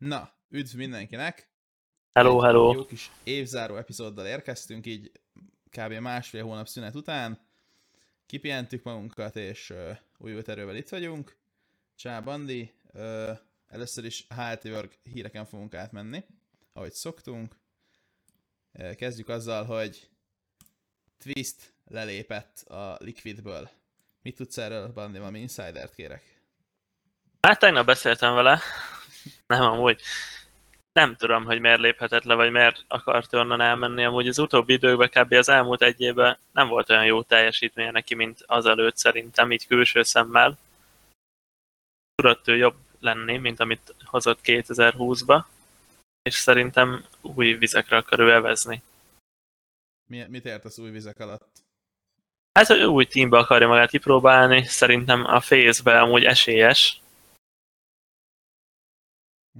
Na, üdv mindenkinek! Hello, hello! Jó kis évzáró epizóddal érkeztünk, így kb. másfél hónap szünet után. Kipihentük magunkat, és uh, új erővel itt vagyunk. Csá, Bandi! Uh, először is HLT Work híreken fogunk átmenni, ahogy szoktunk. Uh, kezdjük azzal, hogy Twist lelépett a Liquidből. Mit tudsz erről, Bandi? Valami insidert kérek. Hát tegnap beszéltem vele, nem amúgy. Nem tudom, hogy miért léphetett le, vagy miért akart onnan elmenni. Amúgy az utóbbi időkben, kb. az elmúlt egy évben nem volt olyan jó teljesítménye neki, mint az előtt szerintem, így külső szemmel. Tudott ő jobb lenni, mint amit hozott 2020-ba, és szerintem új vizekre akar ő evezni. Mi, mit értesz új vizek alatt? Hát, hogy új teambe akarja magát kipróbálni, szerintem a phase amúgy esélyes,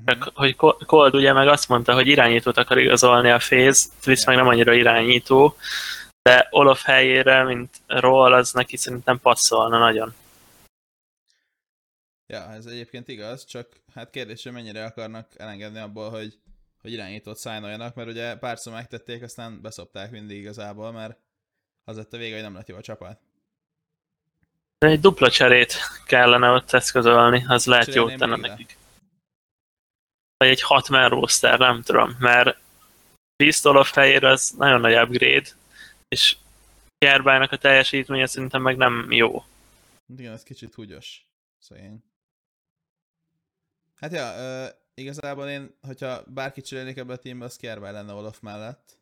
csak, hogy Cold ugye meg azt mondta, hogy irányítót akar igazolni a Phase, Twist meg nem annyira irányító, de Olof helyére, mint Roll, az neki szerintem passzolna nagyon. Ja, ez egyébként igaz, csak hát kérdés, hogy mennyire akarnak elengedni abból, hogy, hogy irányítót szájnoljanak, mert ugye párszor megtették, aztán beszopták mindig igazából, mert az lett a vége, hogy nem lett jó a csapat. De egy dupla cserét kellene ott eszközölni, az lehet jót tenne nekik vagy egy 6 man roster, nem tudom, mert Pistol fejére az nagyon nagy upgrade, és Kerbájnak a teljesítménye szerintem meg nem jó. Igen, ez kicsit húgyos, szegény. Hát ja, uh, igazából én, hogyha bárki cserélnék ebbe a teambe, az Kerbáj lenne Olaf mellett.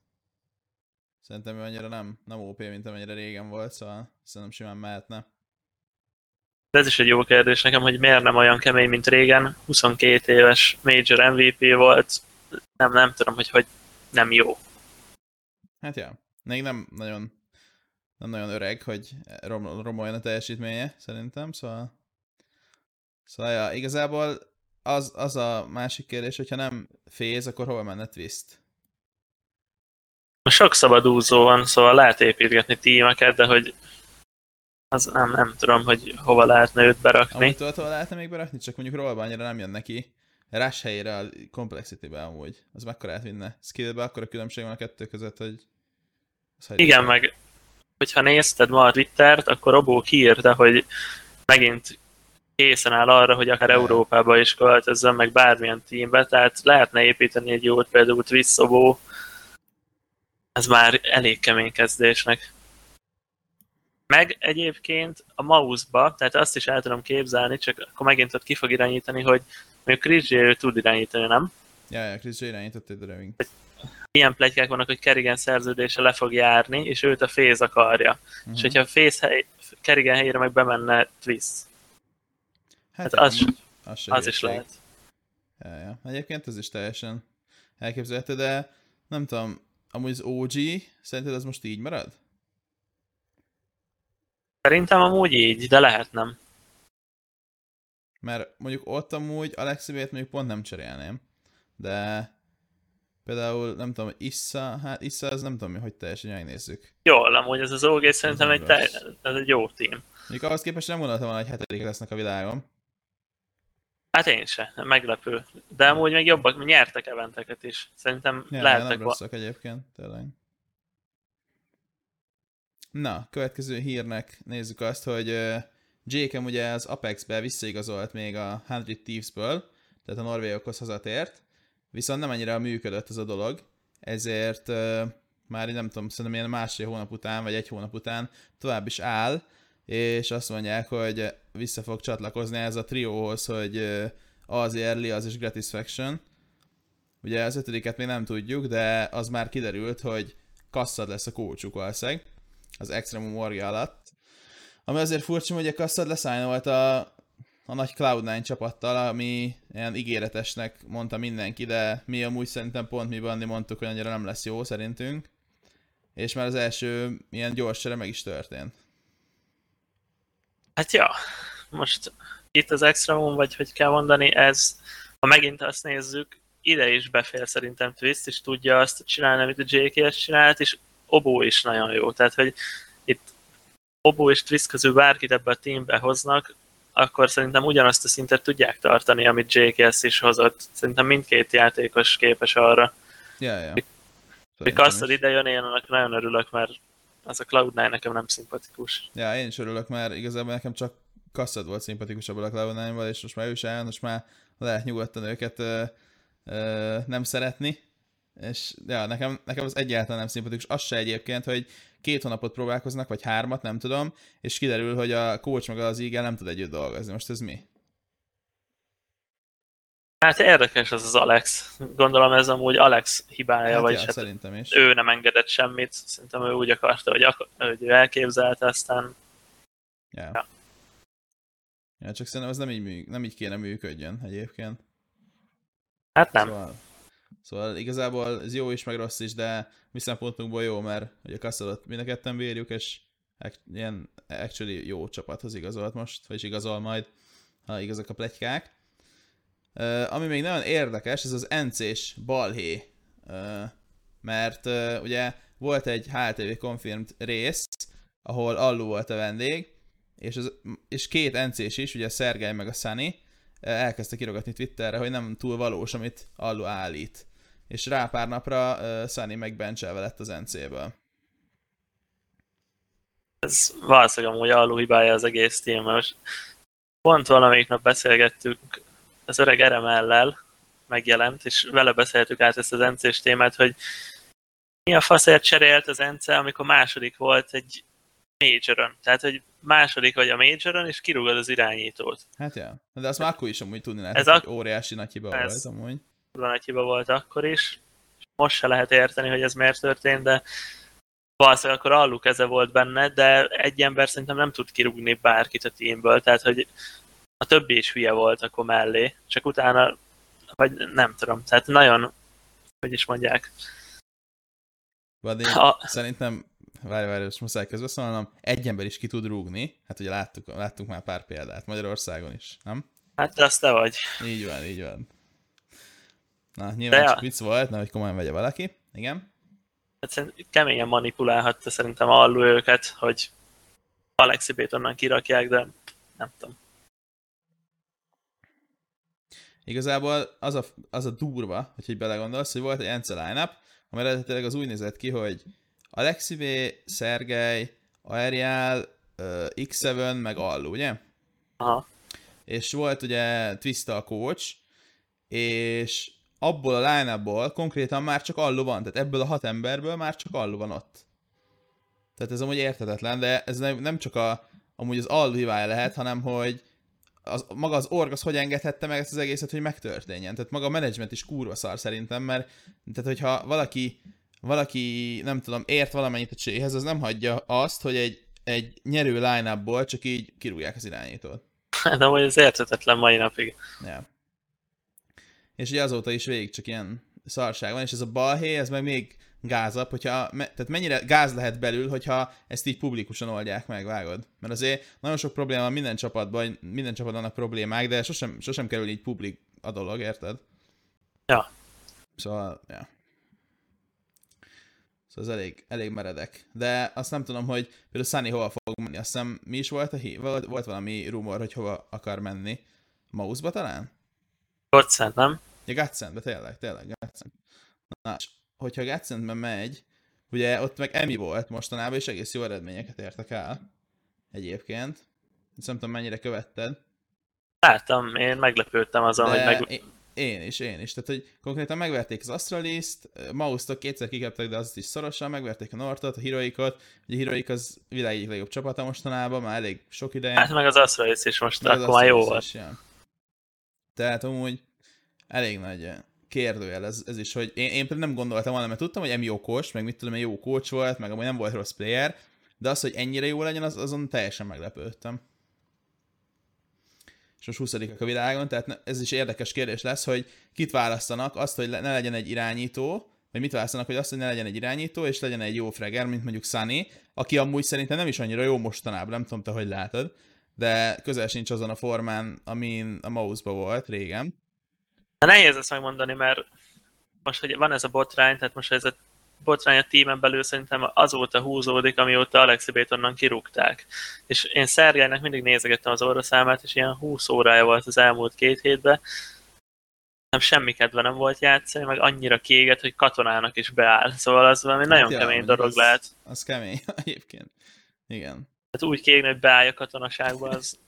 Szerintem ő annyira nem, nem OP, mint amennyire régen volt, szóval szerintem simán mehetne. De ez is egy jó kérdés nekem, hogy miért nem olyan kemény, mint régen. 22 éves Major MVP volt. Nem, nem tudom, hogy hogy nem jó. Hát ja, még nem nagyon nem nagyon öreg, hogy rom, romoljon a teljesítménye, szerintem, szóval... Szóval ja, igazából az, az a másik kérdés, hogyha nem féz, akkor hova menne Twist? Sok szabadúzó van, szóval lehet építgetni tímeket, de hogy az nem, nem tudom, hogy hova lehetne őt berakni. Amit tudod, hova lehetne még berakni, csak mondjuk rollban annyira nem jön neki. Rush helyére a Complexity-be amúgy. Az mekkorát vinne. Skillbe akkor a különbség van a kettő között, hogy... Igen, meg hogyha nézted ma a Twittert, akkor Robó kiírta, hogy megint készen áll arra, hogy akár Európába is költözzen, meg bármilyen teambe, tehát lehetne építeni egy jót, például Twissobó. Ez már elég kemény kezdésnek. Meg egyébként a mouse-ba, tehát azt is el tudom képzelni, csak akkor megint ott ki fog irányítani, hogy mondjuk Chris J. tud irányítani, nem? Ja, ja, Chris J. irányított egy darabig. Ilyen plegykák vannak, hogy Kerrigan szerződése le fog járni, és őt a Féz akarja. Uh-huh. És hogyha a Féz hely, Kerrigan helyére meg bemenne Twist. Hát, hát az, az, az is lehet. Ja, ja. Egyébként ez is teljesen elképzelhető, de nem tudom, amúgy az OG, szerinted az most így marad? Szerintem amúgy így, de lehet nem. Mert mondjuk ott amúgy Alexibét mondjuk pont nem cserélném. De például nem tudom, Issa, hát Issa az nem tudom, hogy teljesen megnézzük. Jól, amúgy ez az OG szerintem egy, te, ez egy jó team. Mondjuk ahhoz képest nem gondoltam volna, hogy hetedik lesznek a világon. Hát én se, meglepő. De amúgy még jobbak, nyertek eventeket is. Szerintem ja, lehettek... Nem rosszak egyébként, tényleg. Na, következő hírnek nézzük azt, hogy Jakem ugye az Apex-be visszaigazolt még a 100 Thieves-ből, tehát a norvégokhoz hazatért, viszont nem annyira működött ez a dolog, ezért már nem tudom, szerintem ilyen másfél hónap után, vagy egy hónap után tovább is áll, és azt mondják, hogy vissza fog csatlakozni ez a trióhoz, hogy az Early, az is Gratisfaction. Ugye az ötödiket még nem tudjuk, de az már kiderült, hogy kasszad lesz a kócsuk valószínűleg az Extremum Warrior alatt. Ami azért furcsa, hogy a kasszad leszájnolt a, a nagy Cloud9 csapattal, ami ilyen ígéretesnek mondta mindenki, de mi amúgy szerintem pont mi Bandi mondtuk, hogy annyira nem lesz jó szerintünk. És már az első ilyen gyors csere meg is történt. Hát ja, most itt az Extremum, vagy hogy kell mondani, ez, ha megint azt nézzük, ide is befér szerintem Twist, és tudja azt csinálni, amit a JKS csinált, és Obó is nagyon jó. Tehát, hogy itt Obó és Twist közül bárkit ebbe a teambe hoznak, akkor szerintem ugyanazt a szintet tudják tartani, amit JKS is hozott. Szerintem mindkét játékos képes arra. Ja, ja. Hogy Kasszad ide jön, én annak nagyon örülök, mert az a Cloud9 nekem nem szimpatikus. Ja, én is örülök, mert igazából nekem csak Kasszad volt szimpatikusabb a Cloud9-val, és most már ő sem, most már lehet nyugodtan őket ö, ö, nem szeretni. És ja, nekem, nekem az egyáltalán nem szimpatikus. Az se egyébként, hogy két hónapot próbálkoznak, vagy hármat, nem tudom, és kiderül, hogy a coach meg az Eagle nem tud együtt dolgozni. Most ez mi? Hát érdekes az az Alex. Gondolom ez amúgy Alex hibája, Hát vagy ja, hát szerintem is. ő nem engedett semmit. Szerintem ő úgy akarta, hogy, ak- hogy ő elképzelte, aztán Ja. Ja. ja, csak szerintem ez nem így, mű, nem így kéne működjön egyébként. hát nem. Szóval, szóval igazából ez jó is, meg rossz is, de mi szempontunkból jó, mert ugye a Kasszalot mind a ketten bírjuk, és ilyen actually jó csapathoz igazolt most, vagyis igazol majd, ha igazak a pletykák. Uh, ami még nagyon érdekes, ez az NC-s balhé, uh, mert uh, ugye volt egy HLTV confirmed rész, ahol Allu volt a vendég, és, az, és két NC-s is, ugye a Szergej meg a Sunny, elkezdte kirogatni Twitterre, hogy nem túl valós, amit Allu állít. És rá pár napra uh, Sunny meg bencselve lett az NC-ből. Ez valószínűleg amúgy alul hibája az egész téma. Most pont valamelyik nap beszélgettünk az öreg Eremellel, megjelent, és vele beszéltük át ezt az NC-s témát, hogy mi a faszért cserélt az NC, amikor második volt egy majoron. Tehát, hogy második vagy a majoron, és kirúgod az irányítót. Hát ja, de azt már akkor is amúgy tudni lehet, Ez a- óriási nagy hiba Ez- volt amúgy. Kurva nagy hiba volt akkor is. Most se lehet érteni, hogy ez miért történt, de valószínűleg akkor Allu keze volt benne, de egy ember szerintem nem tud kirúgni bárkit a teamből, tehát hogy a többi is hülye volt akkor mellé, csak utána, vagy nem tudom, tehát nagyon, hogy is mondják, én a, szerintem, várj, várj, most muszáj közbeszólnom, egy ember is ki tud rúgni, hát ugye láttuk, láttuk már pár példát Magyarországon is, nem? hát te azt te vagy. Így van, így van. Na, nyilván De csak ja. vicc volt, nehogy komolyan vegye valaki. Igen? Hát keményen manipulálhatta szerintem Allu őket, hogy Alexi B-t onnan kirakják, de nem tudom. Igazából az a, az a durva, hogy belegondolsz, hogy volt egy NC lineup, ami eredetileg az úgy nézett ki, hogy Alexi B, Szergej, Ariel, uh, X7, meg Allu, ugye? Aha. És volt ugye Twista a coach, és abból a line konkrétan már csak Allu van, tehát ebből a hat emberből már csak Allu van ott. Tehát ez amúgy érthetetlen, de ez nem, nem csak a, amúgy az Allu hibája lehet, hanem hogy az, maga az org az hogy engedhette meg ezt az egészet, hogy megtörténjen. Tehát maga a menedzsment is kurva szar szerintem, mert tehát hogyha valaki, valaki nem tudom, ért valamennyit a cséhez, az nem hagyja azt, hogy egy, egy nyerő line csak így kirúgják az irányítót. De hogy ez értetetlen mai napig. Ja. És ugye azóta is végig csak ilyen szarság van, és ez a balhé, ez meg még gázabb, hogyha, me, tehát mennyire gáz lehet belül, hogyha ezt így publikusan oldják meg, vágod? Mert azért nagyon sok probléma van minden csapatban, minden csapatban vannak problémák, de sosem, sosem kerül így publik a dolog, érted? Ja. Szóval, ja. Szóval ez elég, elég meredek. De azt nem tudom, hogy például Sunny hova fog menni. Azt hiszem, mi is volt a hí- volt, volt valami rumor, hogy hova akar menni. Mouse-ba talán? Godsend, nem? Ja, Gatsendbe, tényleg, tényleg, Gatsend. Na, és hogyha Gatsendbe megy, ugye ott meg Emi volt mostanában, és egész jó eredményeket értek el. Egyébként. Ezt nem tudom, mennyire követted. Láttam, én meglepődtem azon, hogy De meg... én, én is, én is. Tehát, hogy konkrétan megverték az Astralis-t, Mouse-tól kétszer kikaptak, de azt is szorosan, megverték a Nortot, a Heroicot. Ugye a Heroic az világ egyik legjobb csapata mostanában, már elég sok ideje. Hát meg az Astralis is most, Meg az akkor már jó volt. ja. Tehát amúgy elég nagy kérdőjel ez, ez is, hogy én, én például nem gondoltam volna, mert tudtam, hogy Emi jó coach, meg mit tudom, hogy jó coach volt, meg amúgy nem volt rossz player, de az, hogy ennyire jó legyen, az, azon teljesen meglepődtem. És most 20 a világon, tehát ez is érdekes kérdés lesz, hogy kit választanak, azt, hogy ne legyen egy irányító, vagy mit választanak, hogy azt, hogy ne legyen egy irányító, és legyen egy jó fragger, mint mondjuk Sunny, aki amúgy szerintem nem is annyira jó mostanában, nem tudom te, hogy látod, de közel sincs azon a formán, amin a mouse volt régen. Hát nehéz ezt megmondani, mert most, hogy van ez a botrány, tehát most ez a botrány a tímen belül szerintem azóta húzódik, amióta Alexi Bétonnan kirúgták. És én Szergelynek mindig nézegettem az orroszámát, és ilyen 20 órája volt az elmúlt két hétben, nem semmi kedve nem volt játszani, meg annyira kiégett, hogy katonának is beáll. Szóval az valami hát nagyon ja, kemény dolog az, lehet. Az kemény egyébként. Igen. Hát úgy kiégni, hogy beállj a katonaságba, az...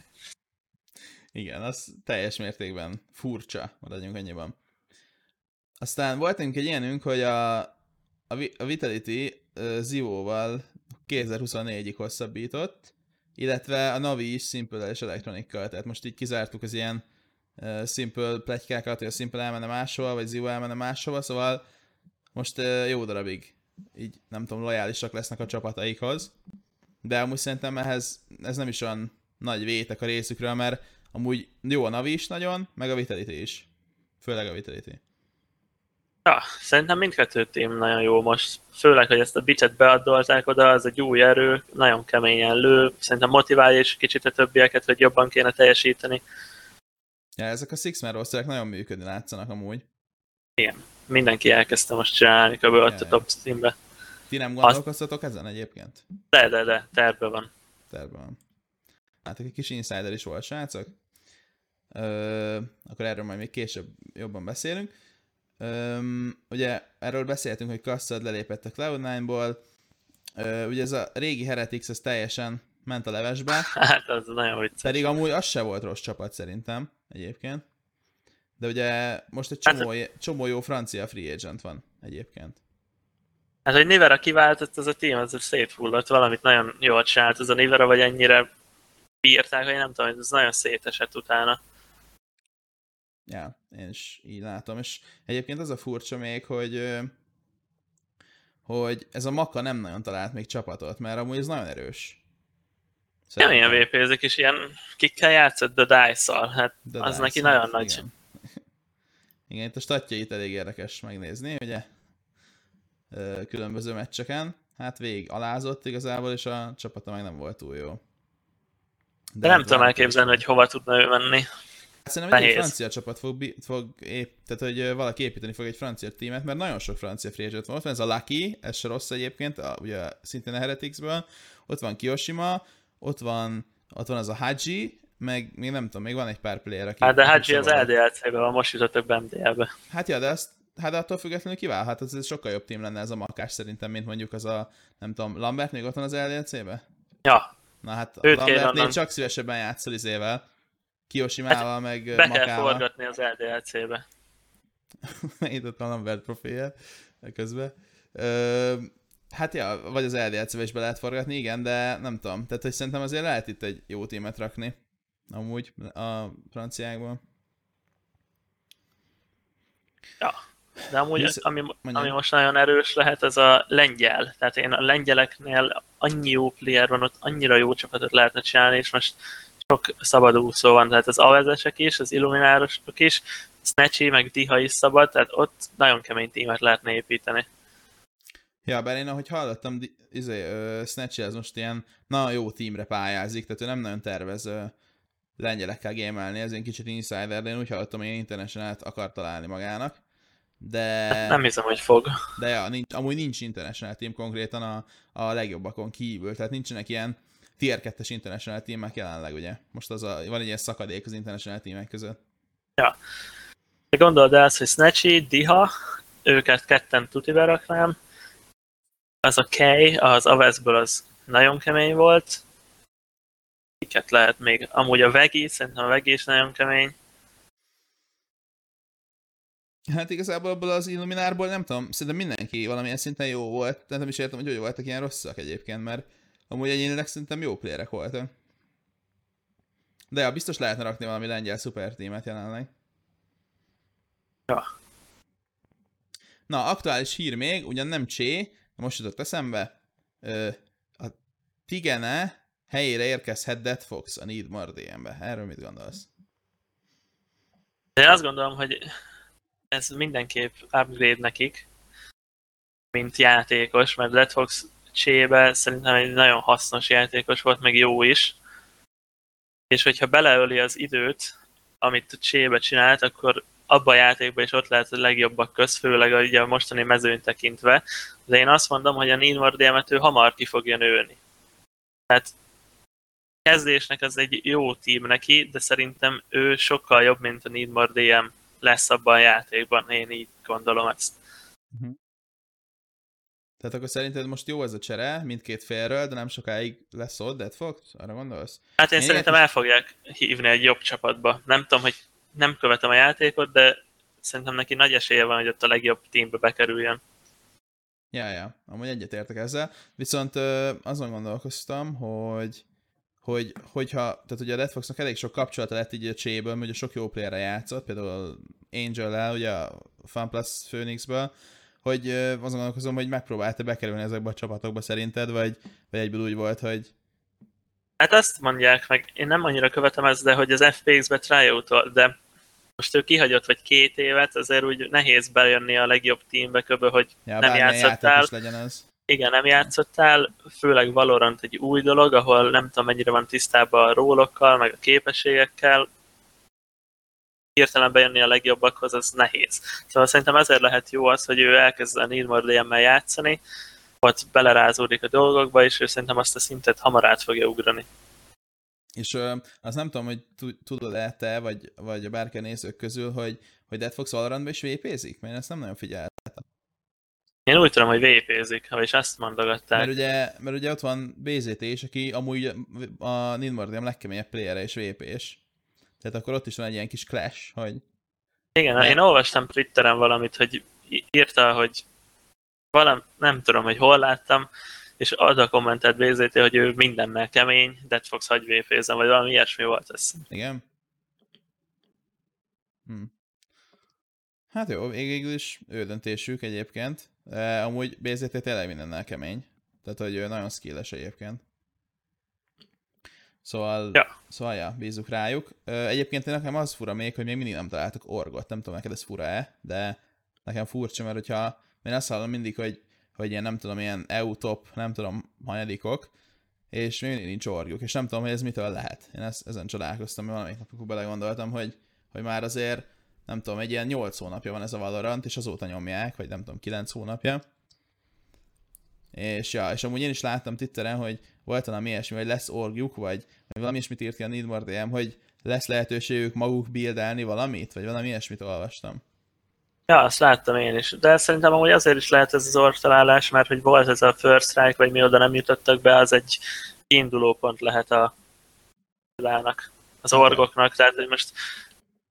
Igen, az teljes mértékben furcsa, maradjunk annyiban. Aztán volt egy ilyenünk, hogy a, a Vitality uh, Zivóval 2024-ig hosszabbított, illetve a Navi is Simple és Electronic-kal, tehát most így kizártuk az ilyen uh, Simple pletykákat, hogy a Simple elmenne máshova, vagy Zivo elmenne máshova, szóval most jó darabig így nem tudom, lojálisak lesznek a csapataikhoz, de amúgy szerintem ehhez ez nem is olyan nagy vétek a részükről, mert amúgy jó a Navi is nagyon, meg a Vitality is. Főleg a Vitality. Ja, szerintem mindkettő tím nagyon jó most. Főleg, hogy ezt a bicset beadolták oda, az egy új erő, nagyon keményen lő. Szerintem motiválja is kicsit a többieket, hogy jobban kéne teljesíteni. Ja, ezek a Six Man nagyon működni látszanak amúgy. Igen, mindenki elkezdte most csinálni kb. Ja, a top streambe. Ti nem gondolkoztatok Azt... ezen egyébként? De, de, de, terve van. Terve van. Hát egy kis insider is volt, srácok. Ö, akkor erről majd még később jobban beszélünk. Öm, ugye erről beszéltünk, hogy Kasszad lelépett a Cloud9-ból, ugye ez a régi Heretics, ez teljesen ment a levesbe. Hát az nagyon vicces. Pedig amúgy az se volt rossz csapat szerintem, egyébként. De ugye most egy csomó, hát, csomó jó francia free agent van egyébként. Hát, hogy Nivera kiváltott, az a team, az szétfulladt, valamit nagyon jól csinált az a Nivera, vagy ennyire bírták, hogy nem tudom, hogy ez nagyon szétesett utána. Ja, én is így látom. És egyébként az a furcsa még, hogy hogy ez a Maka nem nagyon talált még csapatot, mert amúgy ez nagyon erős. Nem ilyen vp és ilyen kikkel játszott, The Dice-szal, hát The az Dice neki nagyon igen. nagy. Igen, itt a statjait elég érdekes megnézni, ugye? Különböző meccseken. Hát végig alázott igazából, és a csapata meg nem volt túl jó. De, De nem tudom elképzelni, hogy hova tudna ő menni. Szerintem egy francia csapat fog, fog ép, tehát hogy valaki építeni fog egy francia tímet, mert nagyon sok francia free agent van. Ott van ez a Lucky, ez se rossz egyébként, a, ugye szintén a Hereticsből. Ott van Kiyoshima, ott van, ott van az a Haji, meg még nem tudom, még van egy pár player, aki... Hát de Haji az LDLC-ben van, most jutott több MDL-be. Hát ja, de azt, hát attól függetlenül kiválhat, ez sokkal jobb tím lenne ez a makás szerintem, mint mondjuk az a, nem tudom, Lambert még ott van az LDLC-be? Ja. Na hát Lambertnél csak szívesebben játszol izével. Kiosimával, hát meg Be Makával. kell forgatni az LDLC-be. Itt ott van Lambert profilja közben. Ö, hát ja, vagy az LDLC-be is be lehet forgatni, igen, de nem tudom. Tehát, hogy szerintem azért lehet itt egy jó témet rakni. Amúgy a franciákból. Ja, de amúgy, Hisz, ami, ami most nagyon erős lehet, ez a lengyel. Tehát én a lengyeleknél annyi jó player van, ott annyira jó csapatot lehetne csinálni, és most sok szabadúszó van, tehát az avezesek is, az illuminárosok is, Snatchy, meg Diha is szabad, tehát ott nagyon kemény tímet lehetne építeni. Ja, bár én ahogy hallottam, izé, uh, Snatchy ez most ilyen nagyon jó tímre pályázik, tehát ő nem nagyon tervez uh, lengyelekkel gémelni, ez egy kicsit insider, de én úgy hallottam, hogy én international akar találni magának. De... Hát nem hiszem, hogy fog. De ja, nincs, amúgy nincs international team konkrétan a, a legjobbakon kívül, tehát nincsenek ilyen tier 2-es international teamek jelenleg, ugye? Most az a, van egy ilyen szakadék az international teamek között. Ja. De gondold el, hogy Snatchy, Diha, őket ketten tuti beraknám. Az a Kay, az Avesből az nagyon kemény volt. Miket lehet még? Amúgy a Vegi, szerintem a Vegi is nagyon kemény. Hát igazából abból az Illuminárból nem tudom, szerintem mindenki valamilyen szinten jó volt, de nem is értem, hogy hogy voltak ilyen rosszak egyébként, mert Amúgy egyénileg szerintem jó playerek voltak. De ja, biztos lehetne rakni valami lengyel szupertímet jelenleg. Ja. Na, aktuális hír még, ugyan nem Csé, most jutott eszembe. Ö, a Tigene helyére érkezhet Dead Fox a Need More DM-be. Erről mit gondolsz? Én azt gondolom, hogy ez mindenképp upgrade nekik, mint játékos, mert Dead Fox csébe szerintem egy nagyon hasznos játékos volt, meg jó is. És hogyha beleöli az időt, amit csébe csinált, akkor abban a játékban is ott lehet a legjobbak köz, főleg ugye a mostani mezőn tekintve, de én azt mondom, hogy a Ninmar ő hamar ki fogja nőni. Tehát kezdésnek az egy jó tím neki, de szerintem ő sokkal jobb, mint a Need DM lesz abban a játékban, én így gondolom ezt. Uh-huh. Tehát akkor szerinted most jó ez a csere mindkét félről, de nem sokáig lesz ott Dead Fox? Arra gondolsz? Hát én, én szerintem el fogják hívni egy jobb csapatba. Nem tudom, hogy nem követem a játékot, de szerintem neki nagy esélye van, hogy ott a legjobb teambe bekerüljön. Ja, ja, amúgy egyetértek ezzel. Viszont azon gondolkoztam, hogy hogy, hogyha, tehát ugye a Red Foxnak elég sok kapcsolata lett így a cséből, hogy a sok jó playerre játszott, például Angel-el, ugye a FunPlus Phoenixből, hogy azon gondolkozom, hogy megpróbálta bekerülni ezekbe a csapatokba szerinted, vagy, vagy egyből úgy volt, hogy... Hát azt mondják meg, én nem annyira követem ezt, de hogy az FPX-be tryout de most ő kihagyott vagy két évet, azért úgy nehéz bejönni a legjobb teambe köbö, hogy ja, nem játszottál. legyen az. Igen, nem játszottál, főleg Valorant egy új dolog, ahol nem tudom mennyire van tisztában a rólokkal, meg a képességekkel, hirtelen bejönni a legjobbakhoz, az nehéz. Szóval szerintem ezért lehet jó az, hogy ő elkezd a Needmore játszani, ott belerázódik a dolgokba, és ő szerintem azt a szintet hamar át fogja ugrani. És ö, azt nem tudom, hogy tudod-e te, vagy, vagy a bárki nézők közül, hogy, hogy Dead Fox Valorantban is vépézik? Mert ezt nem nagyon figyeltem. Én úgy tudom, hogy vépézik, ha is azt mondogatták. Mert ugye, mert ugye ott van BZT is, aki amúgy a Ninmardium legkeményebb playere és vépés. Tehát akkor ott is van egy ilyen kis clash, hogy... Igen, mert... én olvastam Twitteren valamit, hogy írta, hogy valam, nem tudom, hogy hol láttam, és az a kommentet BZT, hogy ő mindennel kemény, Fox hagy vépézem, vagy valami ilyesmi volt ez. Igen? Hm. Hát jó, végül is ő döntésük egyébként. De amúgy BZT tényleg mindennel kemény. Tehát, hogy ő nagyon skilles egyébként. Szóval, ja. szóval ja, bízunk rájuk. Egyébként nekem az fura még, hogy még mindig nem találtak orgot. Nem tudom, neked ez fura-e, de nekem furcsa, mert hogyha én azt hallom mindig, hogy, hogy ilyen nem tudom, ilyen EU top, nem tudom, hanyadikok, és még mindig nincs orgjuk, és nem tudom, hogy ez mitől lehet. Én ezt, ezen csodálkoztam, mert valamelyik napokban belegondoltam, hogy, hogy már azért, nem tudom, egy ilyen 8 hónapja van ez a Valorant, és azóta nyomják, vagy nem tudom, 9 hónapja. És ja, és amúgy én is láttam Twitteren, hogy volt valami ilyesmi, hogy lesz orgjuk, vagy, vagy valami ilyesmit írt ki a Needmore DM, hogy lesz lehetőségük maguk buildelni valamit, vagy valami ilyesmit olvastam. Ja, azt láttam én is. De szerintem amúgy azért is lehet ez az orgtalálás, mert hogy volt ez a first strike, vagy mi oda nem jutottak be, az egy kiinduló pont lehet a világnak, az orgoknak. Tehát, hogy most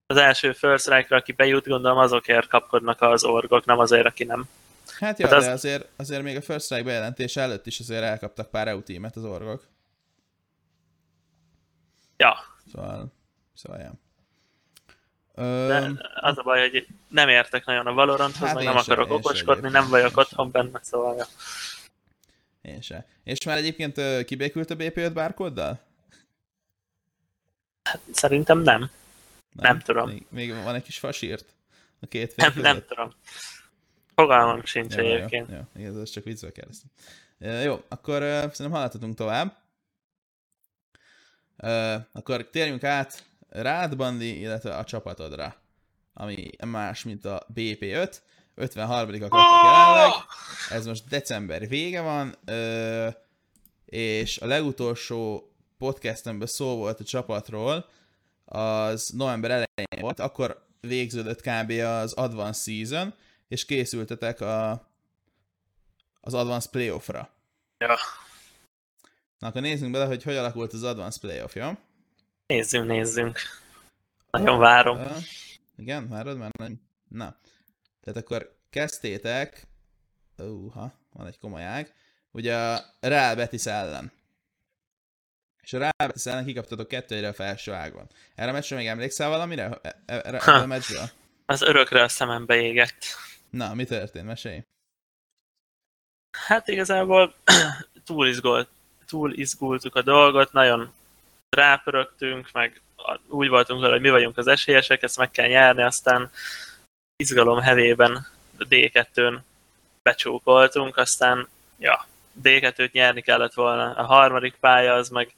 az első first strike-ra, aki bejut, gondolom azokért kapkodnak az orgok, nem azért, aki nem. Hát jó, hát az... de azért, azért még a First Strike bejelentése előtt is azért elkaptak pár EU tímet az orgok. Ja. Szóval, szóval ja. De az a baj, hogy nem értek nagyon a Valoranthoz, hát meg nem akarok se, okoskodni, nem vagyok otthon benne, szóval ja. Én se. És már egyébként kibékült a BP5 bárkoddal? Hát szerintem nem. Nem, nem tudom. Még, még van egy kis fasírt a két fél Nem, között. nem tudom. Fogalmam sincs jó, egyébként. Jó, jó, igaz, ez csak viccbe kérdeztem. Jó, akkor uh, szerintem haladhatunk tovább. Akkor térjünk át rád, Bandi, illetve a csapatodra, ami más, mint a BP5. 53 a oh! jelenleg. Ez most december vége van, és a legutolsó podcastemben szó volt a csapatról, az november elején volt, akkor végződött kb. az Advanced Season, és készültetek a, az Advanced Playoffra. Ja. Na akkor nézzünk bele, hogy hogy alakult az Advanced Playoff, jó? Nézzünk, nézzünk. Nagyon várom. Uh, igen, várod már? Nem. Na. Tehát akkor kezdtétek, uh, van egy komoly ág, ugye a Real Betis ellen. És a Real Betis ellen kikaptatok kettőre a felső ágon. Erre a meccsre még emlékszel valamire? Erre, erre a meccsről? Az örökre a szemembe égett. Na, mi történt? Mesélj. Hát igazából túl, izgolt, túl izgultuk a dolgot, nagyon rápörögtünk, meg úgy voltunk vele, hogy mi vagyunk az esélyesek, ezt meg kell nyerni, aztán izgalom hevében a D2-n becsókoltunk, aztán ja, D2-t nyerni kellett volna. A harmadik pálya az meg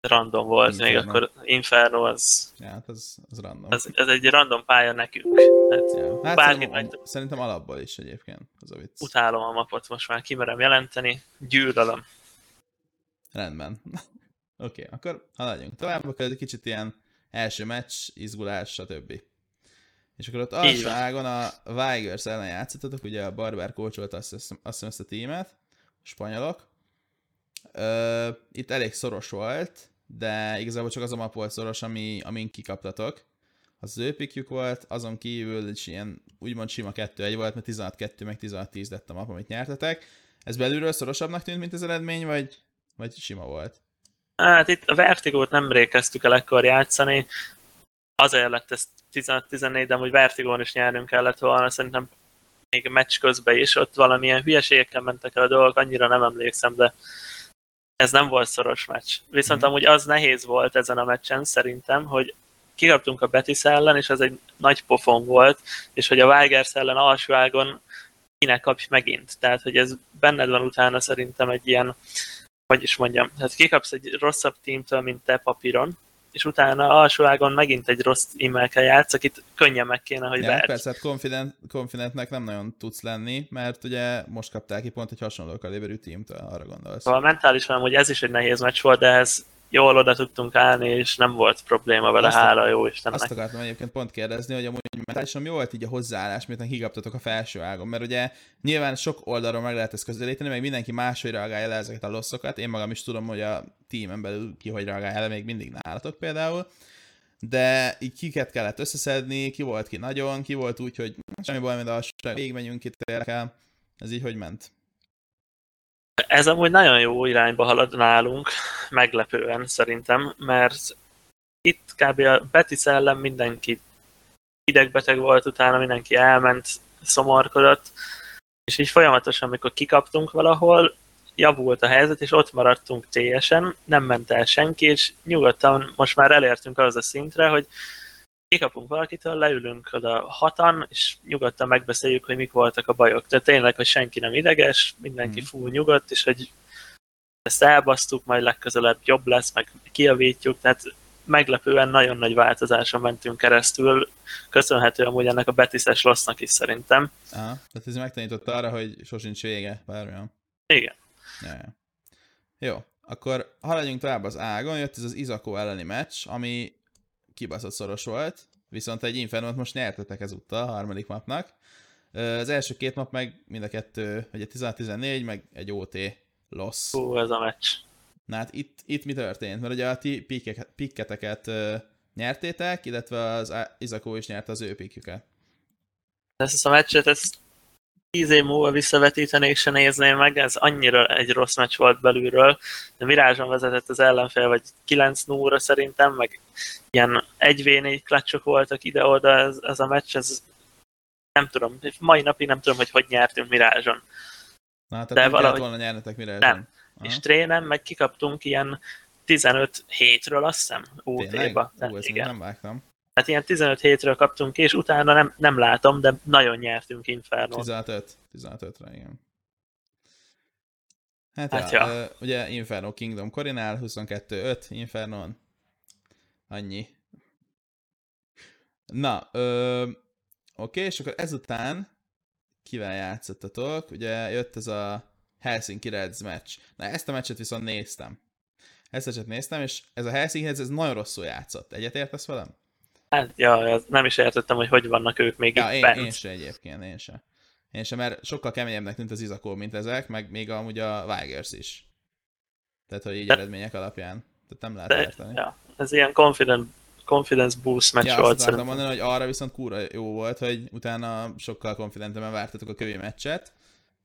random volt Inferno. még, akkor Inferno az... Ja, hát az, az random. Ez, ez egy random pálya nekünk. Hát, ja. hát bárki szerintem, meg... szerintem alapból is egyébként az a vicc. Utálom a mapot, most már kimerem jelenteni, gyűlölöm. Rendben. Oké, okay, akkor haladjunk tovább, akkor egy kicsit ilyen első meccs, izgulás, stb. És akkor ott alsó ágon a Vigers ellen játszottatok, ugye a Barber kócsolt azt, azt hiszem ezt a tímet, a spanyolok. Itt elég szoros volt, de igazából csak az a map volt szoros, ami, amin kikaptatok. Az, ő pikjük volt, azon kívül is ilyen úgymond sima 2-1 volt, mert 16-2 meg 16-10 lett a map, amit nyertetek. Ez belülről szorosabbnak tűnt, mint az eredmény, vagy, vagy sima volt? Hát itt a Vertigót nem kezdtük el ekkor játszani, azért lett ez 15-14, de amúgy Vertigón is nyernünk kellett volna, szerintem még meccs közben is, ott valamilyen hülyeségekkel mentek el a dolgok, annyira nem emlékszem, de ez nem volt szoros meccs. Viszont mm. amúgy az nehéz volt ezen a meccsen szerintem, hogy kikaptunk a Betis ellen, és az egy nagy pofon volt, és hogy a Weigers ellen alsóágon kinek kapj megint. Tehát, hogy ez benned van utána szerintem egy ilyen, hogy is mondjam, tehát kikapsz egy rosszabb tímtől, mint te papíron, és utána alsóágon megint egy rossz e-mailkel játsz, akit könnyen meg kéne, hogy ja, Persze, hát confident, confidentnek nem nagyon tudsz lenni, mert ugye most kaptál ki pont egy hasonló kaliberű tímtől, arra gondolsz. Szóval mentálisan, hogy ez is egy nehéz meccs volt, de ez jól oda tudtunk állni, és nem volt probléma vele, azt hála jó Istennek. Azt akartam egyébként pont kérdezni, hogy amúgy mentálisan mi volt így a hozzáállás, miután kigaptatok a felső ágon, mert ugye nyilván sok oldalról meg lehet ezt közelíteni, meg mindenki máshogy reagálja le ezeket a losszokat, én magam is tudom, hogy a teamen belül ki hogy reagálja le, még mindig nálatok például, de így kiket kellett összeszedni, ki volt ki nagyon, ki volt úgy, hogy semmi baj, mint a végigmegyünk itt el, ez így hogy ment? Ez amúgy nagyon jó irányba halad nálunk, meglepően szerintem, mert itt kb. a Betis ellen mindenki idegbeteg volt, utána mindenki elment, szomorkodott, és így folyamatosan, amikor kikaptunk valahol, javult a helyzet, és ott maradtunk teljesen, nem ment el senki, és nyugodtan most már elértünk az a szintre, hogy kikapunk valakitől, leülünk oda hatan, és nyugodtan megbeszéljük, hogy mik voltak a bajok. Tehát tényleg, hogy senki nem ideges, mindenki mm. full nyugodt, és hogy ezt elbasztuk, majd legközelebb jobb lesz, meg kiavítjuk, tehát meglepően nagyon nagy változáson mentünk keresztül, köszönhető amúgy ennek a betiszes lossznak is szerintem. Aha, tehát ez megtanította arra, hogy sosincs vége, bármilyen. Igen. Ja, ja. Jó, akkor haladjunk tovább az ágon, jött ez az Izakó elleni meccs, ami kibaszott szoros volt, viszont egy Infernot most nyertetek ezúttal a harmadik mapnak. Az első két map meg mind a kettő, egy 16-14, meg egy OT loss. Hú, ez a meccs. Na hát itt, itt mi történt? Mert ugye a ti pikketeket nyertétek, illetve az Izakó is nyerte az ő pikjüket. Ezt a meccset, ezt tíz év múlva visszavetítenék, se nézném meg, ez annyira egy rossz meccs volt belülről, de Mirázson vezetett az ellenfél, vagy 9 0 szerintem, meg ilyen 1v4 klacsok voltak ide-oda, ez, ez a meccs, ez nem tudom, mai napig nem tudom, hogy hogy nyertünk Mirázson. Na, tehát de nem valahogy... volna nyernetek Mirázson. Nem. Aha. És trénen meg kikaptunk ilyen 15 hétről, azt hiszem, UT-ba. Igen. nem vágtam. Hát ilyen 15 hétről kaptunk ki, és utána nem, nem látom, de nagyon nyertünk Inferno. 15, 15-re, igen. Hát, hát ja, ja. ugye Inferno Kingdom Corinál, 22-5 Inferno Annyi. Na, ö, oké, és akkor ezután kivel játszottatok? Ugye jött ez a Helsinki Reds meccs. Na, ezt a meccset viszont néztem. Ezt a meccset néztem, és ez a Helsinki Reds ez nagyon rosszul játszott. Egyetértesz velem? Hát, ja, nem is értettem, hogy hogy vannak ők még ja, itt én, bent. én se egyébként, én se. Én sem, mert sokkal keményebbnek tűnt az Izakó, mint ezek, meg még amúgy a Weigers is. Tehát, hogy így De... eredmények alapján. Tehát nem lehet De, érteni. Ja, ez ilyen confident, confidence boost meccs ja, volt. Azt mondani, hogy arra viszont kúra jó volt, hogy utána sokkal confidentebben vártatok a kövi meccset,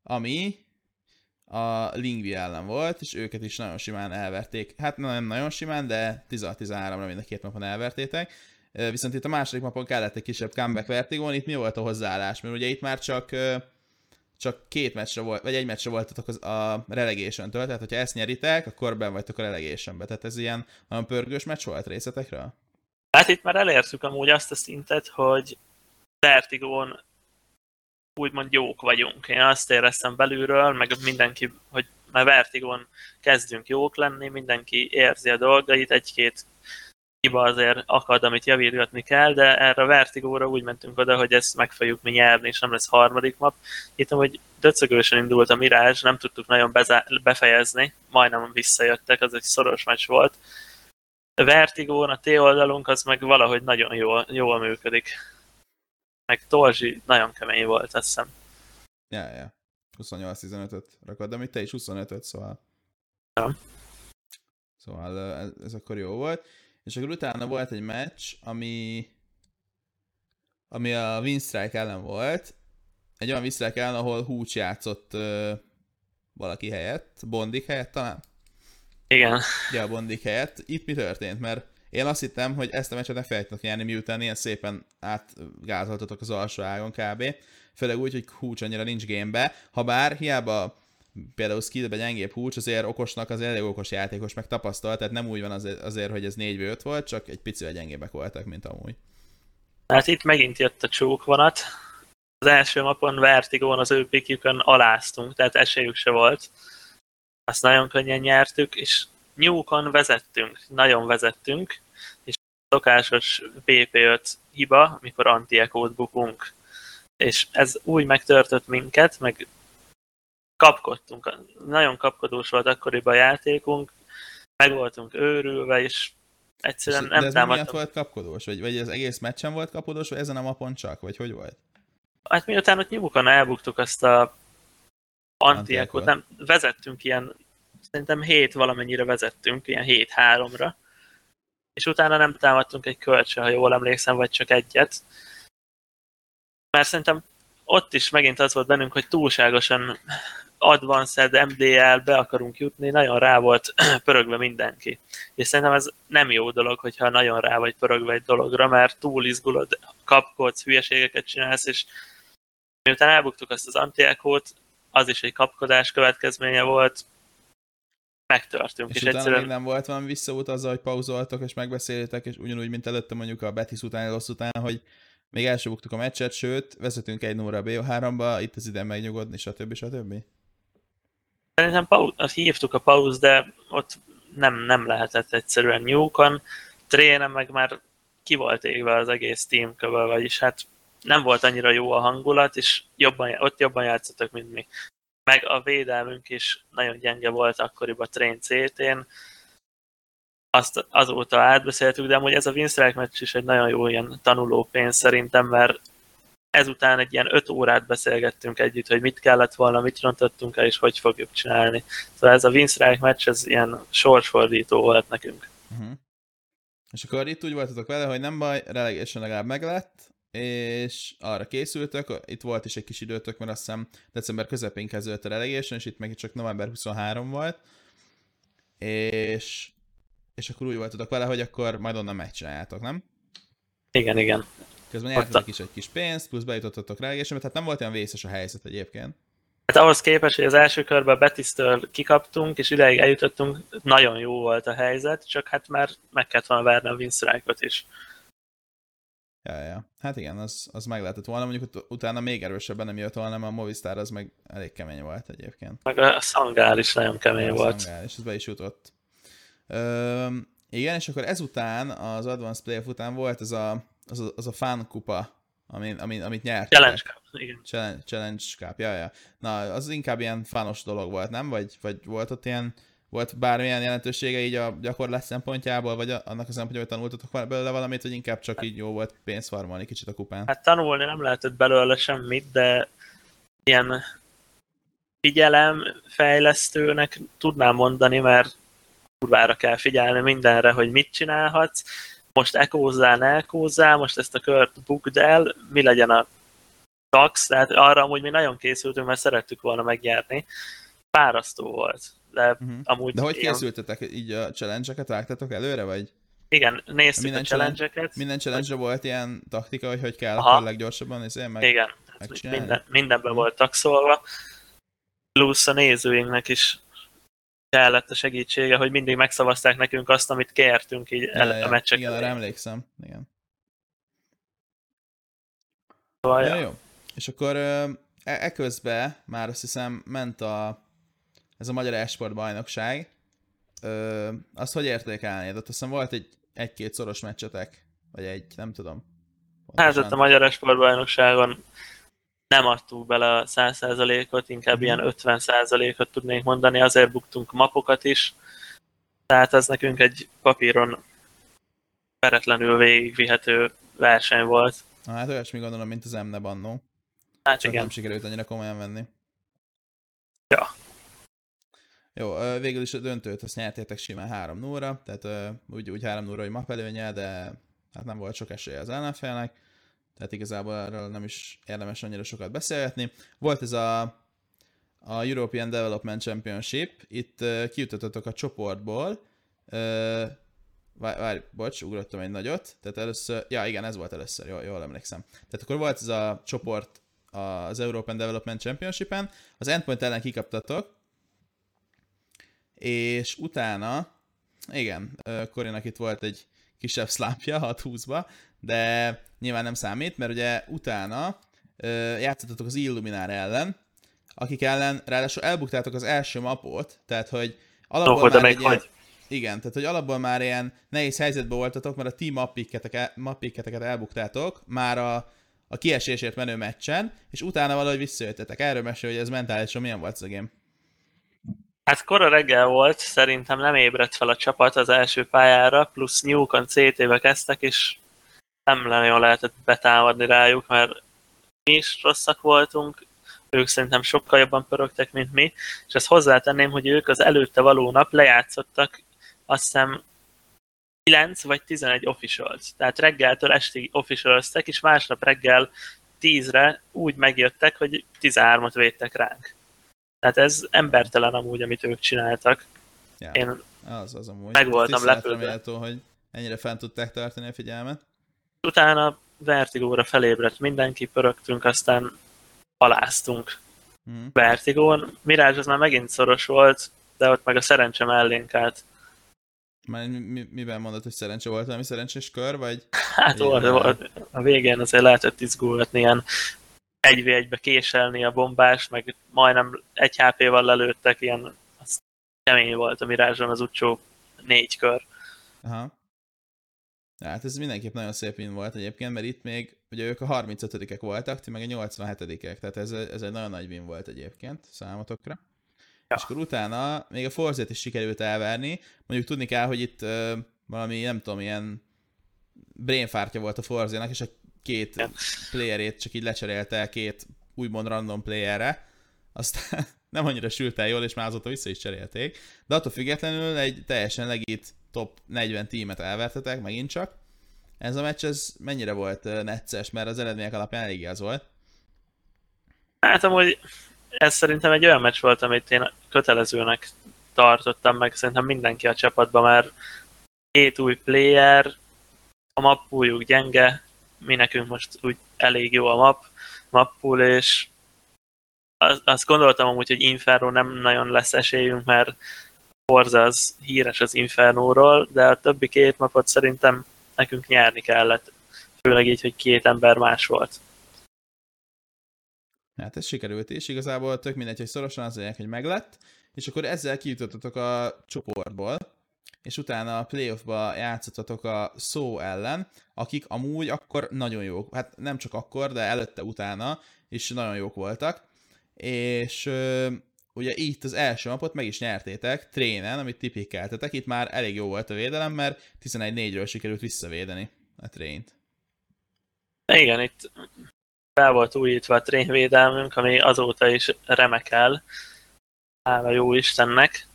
ami a Lingvi ellen volt, és őket is nagyon simán elverték. Hát nem nagyon simán, de 16-13-ra mind a két napon elvertétek Viszont itt a második mapon kellett egy kisebb comeback vertigon, itt mi volt a hozzáállás? Mert ugye itt már csak csak két meccsre volt, vagy egy meccsre voltatok az, a relegation-től, tehát hogyha ezt nyeritek, akkor ben vagytok a relegation Tehát ez ilyen olyan pörgős meccs volt részletekről? Hát itt már elértük amúgy azt a szintet, hogy Vertigon úgymond jók vagyunk. Én azt éreztem belülről, meg mindenki, hogy már Vertigon kezdünk jók lenni, mindenki érzi a dolgait, egy-két hiba azért akad, amit javítgatni kell, de erre a Vertigóra úgy mentünk oda, hogy ezt meg fogjuk mi nyerni, és nem lesz harmadik map. Itt hogy döcögősen indult a Mirage, nem tudtuk nagyon befejezni, majdnem visszajöttek, az egy szoros meccs volt. A Vertigón, a T oldalunk, az meg valahogy nagyon jól, jól működik. Meg Torzsi nagyon kemény volt, azt hiszem. Ja, ja. 28-15-öt rakod, de mi te is 25-öt, szóval... Ja. Szóval ez, ez akkor jó volt. És akkor utána volt egy meccs, ami ami a Winstrike ellen volt. Egy olyan Winstrike ellen, ahol Húcs játszott uh, valaki helyett, Bondik helyett talán? Igen. Ja, a Bondik helyett. Itt mi történt? Mert én azt hittem, hogy ezt a meccset ne felejtenek nyerni, miután ilyen szépen átgázoltatok az alsó ágon kb. Főleg úgy, hogy Húcs annyira nincs gamebe. Ha bár hiába például skillbe gyengébb húcs, azért okosnak az elég okos játékos, meg tapasztalt, tehát nem úgy van azért, azért hogy ez 4 5 volt, csak egy picivel gyengébbek voltak, mint amúgy. Hát itt megint jött a csókvonat. Az első mapon Vertigón az ő pikjükön aláztunk, tehát esélyük se volt. Azt nagyon könnyen nyertük, és Newkon vezettünk, nagyon vezettünk, és szokásos BP5 hiba, amikor anti bukunk. És ez úgy megtörtött minket, meg kapkodtunk. Nagyon kapkodós volt akkoriban a játékunk, meg voltunk őrülve, és egyszerűen nem de ez volt kapkodós? Vagy, vagy az egész meccsen volt kapkodós, vagy ezen a mapon csak? Vagy hogy volt? Hát miután ott nyugukon elbuktuk azt a antiekot, nem, vezettünk ilyen, szerintem hét valamennyire vezettünk, ilyen 7-3-ra, és utána nem támadtunk egy kölcsön, ha jól emlékszem, vagy csak egyet. Mert szerintem ott is megint az volt bennünk, hogy túlságosan Advanced MDL be akarunk jutni, nagyon rá volt pörögve mindenki. És szerintem ez nem jó dolog, hogyha nagyon rá vagy pörögve egy dologra, mert túl izgulod, kapkodsz, hülyeségeket csinálsz, és miután elbuktuk azt az antiákót, az is egy kapkodás következménye volt, megtörtünk. És, és utána egyszerűen... még nem volt valami visszaút azzal, hogy pauzoltok és megbeszéltek, és ugyanúgy, mint előtte mondjuk a Betis után, rossz után, hogy még el a meccset, sőt, vezetünk egy 0 BO3-ba, itt az ide megnyugodni, stb. stb. Szerintem pauz, hívtuk a pauz, de ott nem, nem lehetett egyszerűen nyúkon. Trénen meg már ki volt égve az egész team köből, vagyis hát nem volt annyira jó a hangulat, és jobban, ott jobban játszottak, mint mi. Meg a védelmünk is nagyon gyenge volt akkoriban Train CT-n, azt azóta átbeszéltük, de amúgy ez a Winstrike meccs is egy nagyon jó ilyen tanulópénz szerintem, mert ezután egy ilyen öt órát beszélgettünk együtt, hogy mit kellett volna, mit rontottunk el, és hogy fogjuk csinálni. Szóval ez a Winstrike meccs, ez ilyen sorsfordító volt nekünk. Uh-huh. És akkor itt úgy voltatok vele, hogy nem baj, relegation legalább meglett, és arra készültök, itt volt is egy kis időtök, mert azt hiszem december közepén kezdődött a relegation, és itt meg csak november 23 volt, és, és akkor úgy voltatok vele, hogy akkor majd onnan megcsináljátok, nem? Igen, igen. Közben nyertetek is egy kis pénzt, plusz bejutottatok rá, és tehát nem volt olyan vészes a helyzet egyébként. Hát ahhoz képest, hogy az első körben Betisztől kikaptunk, és ideig eljutottunk, nagyon jó volt a helyzet, csak hát már meg kellett volna várni a Winstrike-ot is. Ja, ja. Hát igen, az, az meg lehetett volna, mondjuk ut- utána még erősebben nem jött volna, mert a Movistar az meg elég kemény volt egyébként. Meg a Szangál is nagyon kemény a volt. Szangál, és ez be is jutott. Üm, igen, és akkor ezután, az Advanced Playoff után volt ez a az a, az a fan kupa, amit, amit, amit nyert. Challenge Cup, igen. Challenge, challenge Cup, ja, ja. Na, az inkább ilyen fanos dolog volt, nem? Vagy, vagy volt ott ilyen, volt bármilyen jelentősége így a gyakorlás szempontjából, vagy annak a szempontjából, hogy tanultatok belőle valamit, vagy inkább csak így jó volt pénzt farmolni kicsit a kupán? Hát tanulni nem lehetett belőle semmit, de ilyen figyelem fejlesztőnek tudnám mondani, mert kurvára kell figyelni mindenre, hogy mit csinálhatsz, most ekózzál, ne ekózzál, most ezt a kört bukd el, mi legyen a tax, tehát arra amúgy mi nagyon készültünk, mert szerettük volna megnyerni. Párasztó volt. De, uh-huh. amúgy de hogy ilyen... készültetek? Így a challenge-eket vágtatok előre, vagy? Igen, néztük minden a challenge-eket. Minden challenge volt ilyen taktika, hogy hogy kell Aha. akkor leggyorsabban és meg Igen, minden, mindenben uh-huh. volt taxolva. Plusz a nézőinknek is kellett a segítsége, hogy mindig megszavazták nekünk azt, amit kértünk így el, ja, a meccsek. Igen, arra emlékszem. Igen. Szóval, ja, jó. És akkor e, eközben már azt hiszem ment a ez a Magyar Esport bajnokság. Ö, azt hogy értékelnéd? Ott aztán volt egy egy-két szoros meccsetek, vagy egy, nem tudom. Hát ott a Magyar Esport bajnokságon nem adtuk bele a 100%-ot, inkább mm. ilyen 50%-ot tudnék mondani, azért buktunk mapokat is, tehát ez nekünk egy papíron veretlenül végigvihető verseny volt. Na, hát olyasmi gondolom, mint az Emne Bannó. Hát Csak igen. nem sikerült annyira komolyan venni. Ja. Jó, végül is a döntőt azt nyertétek simán 3 0 tehát úgy, úgy 3 0 hogy map előnye, de hát nem volt sok esélye az ellenfélnek, tehát igazából erről nem is érdemes annyira sokat beszélgetni. Volt ez a, a European Development Championship, itt uh, kijutottatok a csoportból, uh, Várj, várj, bocs, ugrottam egy nagyot. Tehát először, ja igen, ez volt először, jól, jól emlékszem. Tehát akkor volt ez a csoport az European Development Championship-en, az Endpoint ellen kikaptatok, és utána, igen, Korinak itt volt egy kisebb szlápja 6-20-ba, de nyilván nem számít, mert ugye utána játszottatok az Illuminár ellen, akik ellen ráadásul elbuktátok az első mapot, tehát hogy alapból oh, már egy ilyen, igen, tehát hogy alapból már ilyen nehéz helyzetben voltatok, mert a team mappiketeket elbuktátok, már a, a kiesésért menő meccsen, és utána valahogy visszajöttetek. Erről mesél, hogy ez mentálisan milyen volt ez a game. Hát kora reggel volt, szerintem nem ébredt fel a csapat az első pályára, plusz Newcon CT-be kezdtek, és nem nagyon lehetett betámadni rájuk, mert mi is rosszak voltunk, ők szerintem sokkal jobban pörögtek, mint mi, és ezt hozzátenném, hogy ők az előtte való nap lejátszottak azt hiszem 9 vagy 11 officials. Tehát reggeltől estig officialöztek, és másnap reggel 10-re úgy megjöttek, hogy 13-ot védtek ránk. Tehát ez embertelen amúgy, amit ők csináltak. Ja, Én az, az amúgy. meg voltam lepődve. Méltó, hogy ennyire fent tudták tartani a figyelmet. Utána vertigóra felébredt mindenki, pörögtünk, aztán aláztunk hmm. vertigón. Mirage az már megint szoros volt, de ott meg a szerencse mellénk állt. Már mi, miben mondod, hogy szerencse volt? Valami szerencsés kör, vagy? Hát volt, volt, a végén azért lehetett izgulgatni, ilyen egy v egybe késelni a bombás, meg majdnem egy HP-val lelőttek, ilyen az kemény volt a Mirázson az utcsó négy kör. Aha. Hát ez mindenképp nagyon szép win volt egyébként, mert itt még, ugye ők a 35-ek voltak, ti meg a 87-ek, tehát ez, ez egy nagyon nagy win volt egyébként számotokra. Ja. És akkor utána még a Forzét is sikerült elverni. Mondjuk tudni kell, hogy itt uh, valami, nem tudom, ilyen brainfártja volt a Forzénak, és a két playerét csak így lecserélte két úgymond random playerre. Aztán nem annyira sült el jól, és már azóta vissza is cserélték. De attól függetlenül egy teljesen legit top 40 tímet elvertetek, megint csak. Ez a meccs, ez mennyire volt necces, mert az eredmények alapján elég az volt. Hát amúgy ez szerintem egy olyan meccs volt, amit én kötelezőnek tartottam meg, szerintem mindenki a csapatban, mert két új player, a mappújuk gyenge, mi nekünk most úgy elég jó a map, mappul, és azt gondoltam amúgy, hogy Inferno nem nagyon lesz esélyünk, mert Forza az híres az Infernóról, de a többi két mapot szerintem nekünk nyerni kellett, főleg így, hogy két ember más volt. Hát ez sikerült is, igazából tök mindegy, hogy szorosan az hogy meglett, és akkor ezzel kijutottatok a csoportból, és utána a playoffba játszottatok a szó ellen, akik amúgy akkor nagyon jók, hát nem csak akkor, de előtte, utána is nagyon jók voltak, és ugye itt az első napot meg is nyertétek trénen, amit tipikeltetek, itt már elég jó volt a védelem, mert 11-4-ről sikerült visszavédeni a trént. Igen, itt fel volt újítva a trénvédelmünk, ami azóta is remekel, hála jó Istennek.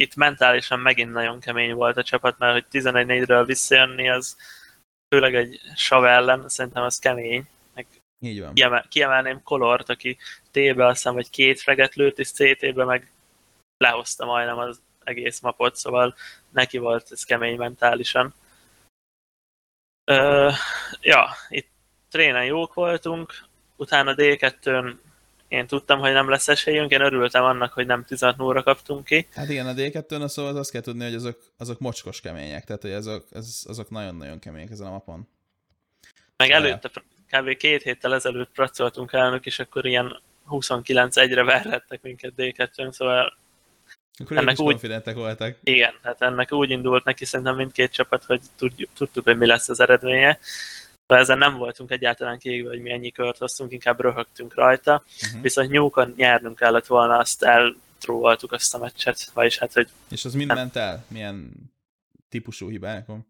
Itt mentálisan megint nagyon kemény volt a csapat, mert hogy 11-4-ről visszajönni, az főleg egy sav ellen, szerintem az kemény. Meg Így van. Kiemel, kiemelném Kolort, aki T-be azt hiszem, hogy két freget lőtt, és CT-be meg lehozta majdnem az egész mapot, szóval neki volt ez kemény mentálisan. Ö, ja, itt trénen jók voltunk, utána D2-n én tudtam, hogy nem lesz esélyünk, én örültem annak, hogy nem 16 óra kaptunk ki. Hát igen, a D2-n a szóval azt kell tudni, hogy azok, azok mocskos kemények, tehát hogy azok, az, azok nagyon-nagyon kemények ezen a mapon. Meg előtte, kb. két héttel ezelőtt pracoltunk elnök, és akkor ilyen 29 egyre verhettek minket D2-n, szóval Akkor ennek úgy voltak. Igen, tehát ennek úgy indult neki szerintem mindkét csapat, hogy tudjuk, tudtuk, hogy mi lesz az eredménye. De ezen nem voltunk egyáltalán kiégve, hogy mi ennyi kört hoztunk, inkább röhögtünk rajta. Uh-huh. Viszont nyúkon nyernünk kellett volna, azt eltróvaltuk azt a meccset, vagyis hát, hogy... És az mind ment el? Milyen típusú hibákon?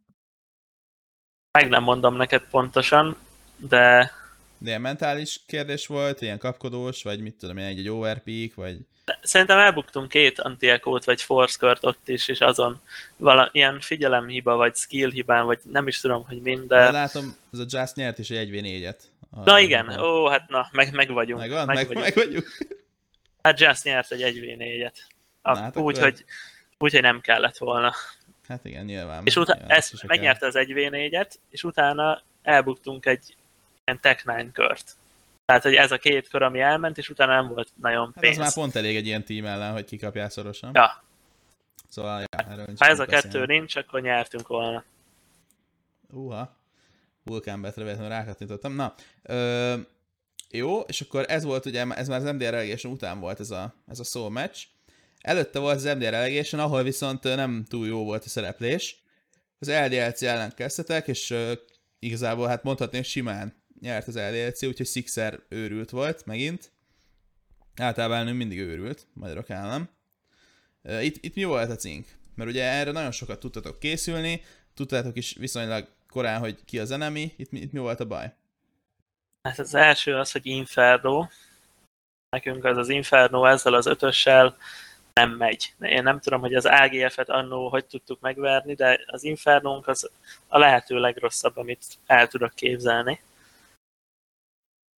Meg nem mondom neked pontosan, de... De ilyen mentális kérdés volt, ilyen kapkodós, vagy mit tudom én, egy, egy overpeak, vagy... Szerintem elbuktunk két anti vagy force ott is, és azon vala, ilyen figyelemhiba, vagy skill hibán, vagy nem is tudom, hogy mind, de... látom, ez a Just nyert is egy 1v4-et. Na igen, a... ó, hát na, meg, meg vagyunk. Meg, van, meg, meg, vagyunk. meg vagyunk. Hát Just nyert egy 1v4-et. Hát úgy, akkor... hogy, úgy, hogy nem kellett volna. Hát igen, nyilván. És utána ezt megnyerte az 1v4-et, és utána elbuktunk egy ilyen Tech 9 kört. Tehát, hogy ez a két kör, ami elment, és utána nem volt nagyon pénz. Hát az már pont elég egy ilyen tím ellen, hogy kikapjál szorosan. Ja. Szóval, ja, erről Ha ez a kettő beszélni. nincs, akkor nyertünk volna. Uha. Vulkánbetre véletlenül rákattintottam. Na, ö, jó, és akkor ez volt ugye, ez már az MDR relegation után volt ez a, ez a szó meccs. Előtte volt az MDR relegation, ahol viszont nem túl jó volt a szereplés. Az LDLC ellen kezdtetek, és uh, igazából hát mondhatni, hogy simán nyert az LDLC, úgyhogy Sixer őrült volt megint. Általában mindig őrült, magyarok állam. Itt, itt mi volt a cink? Mert ugye erre nagyon sokat tudtatok készülni, tudtátok is viszonylag korán, hogy ki az enemi, itt, itt mi volt a baj? Hát az első az, hogy Inferno. Nekünk az az Inferno ezzel az ötössel nem megy. Én nem tudom, hogy az AGF-et annó hogy tudtuk megverni, de az Infernónk az a lehető legrosszabb, amit el tudok képzelni.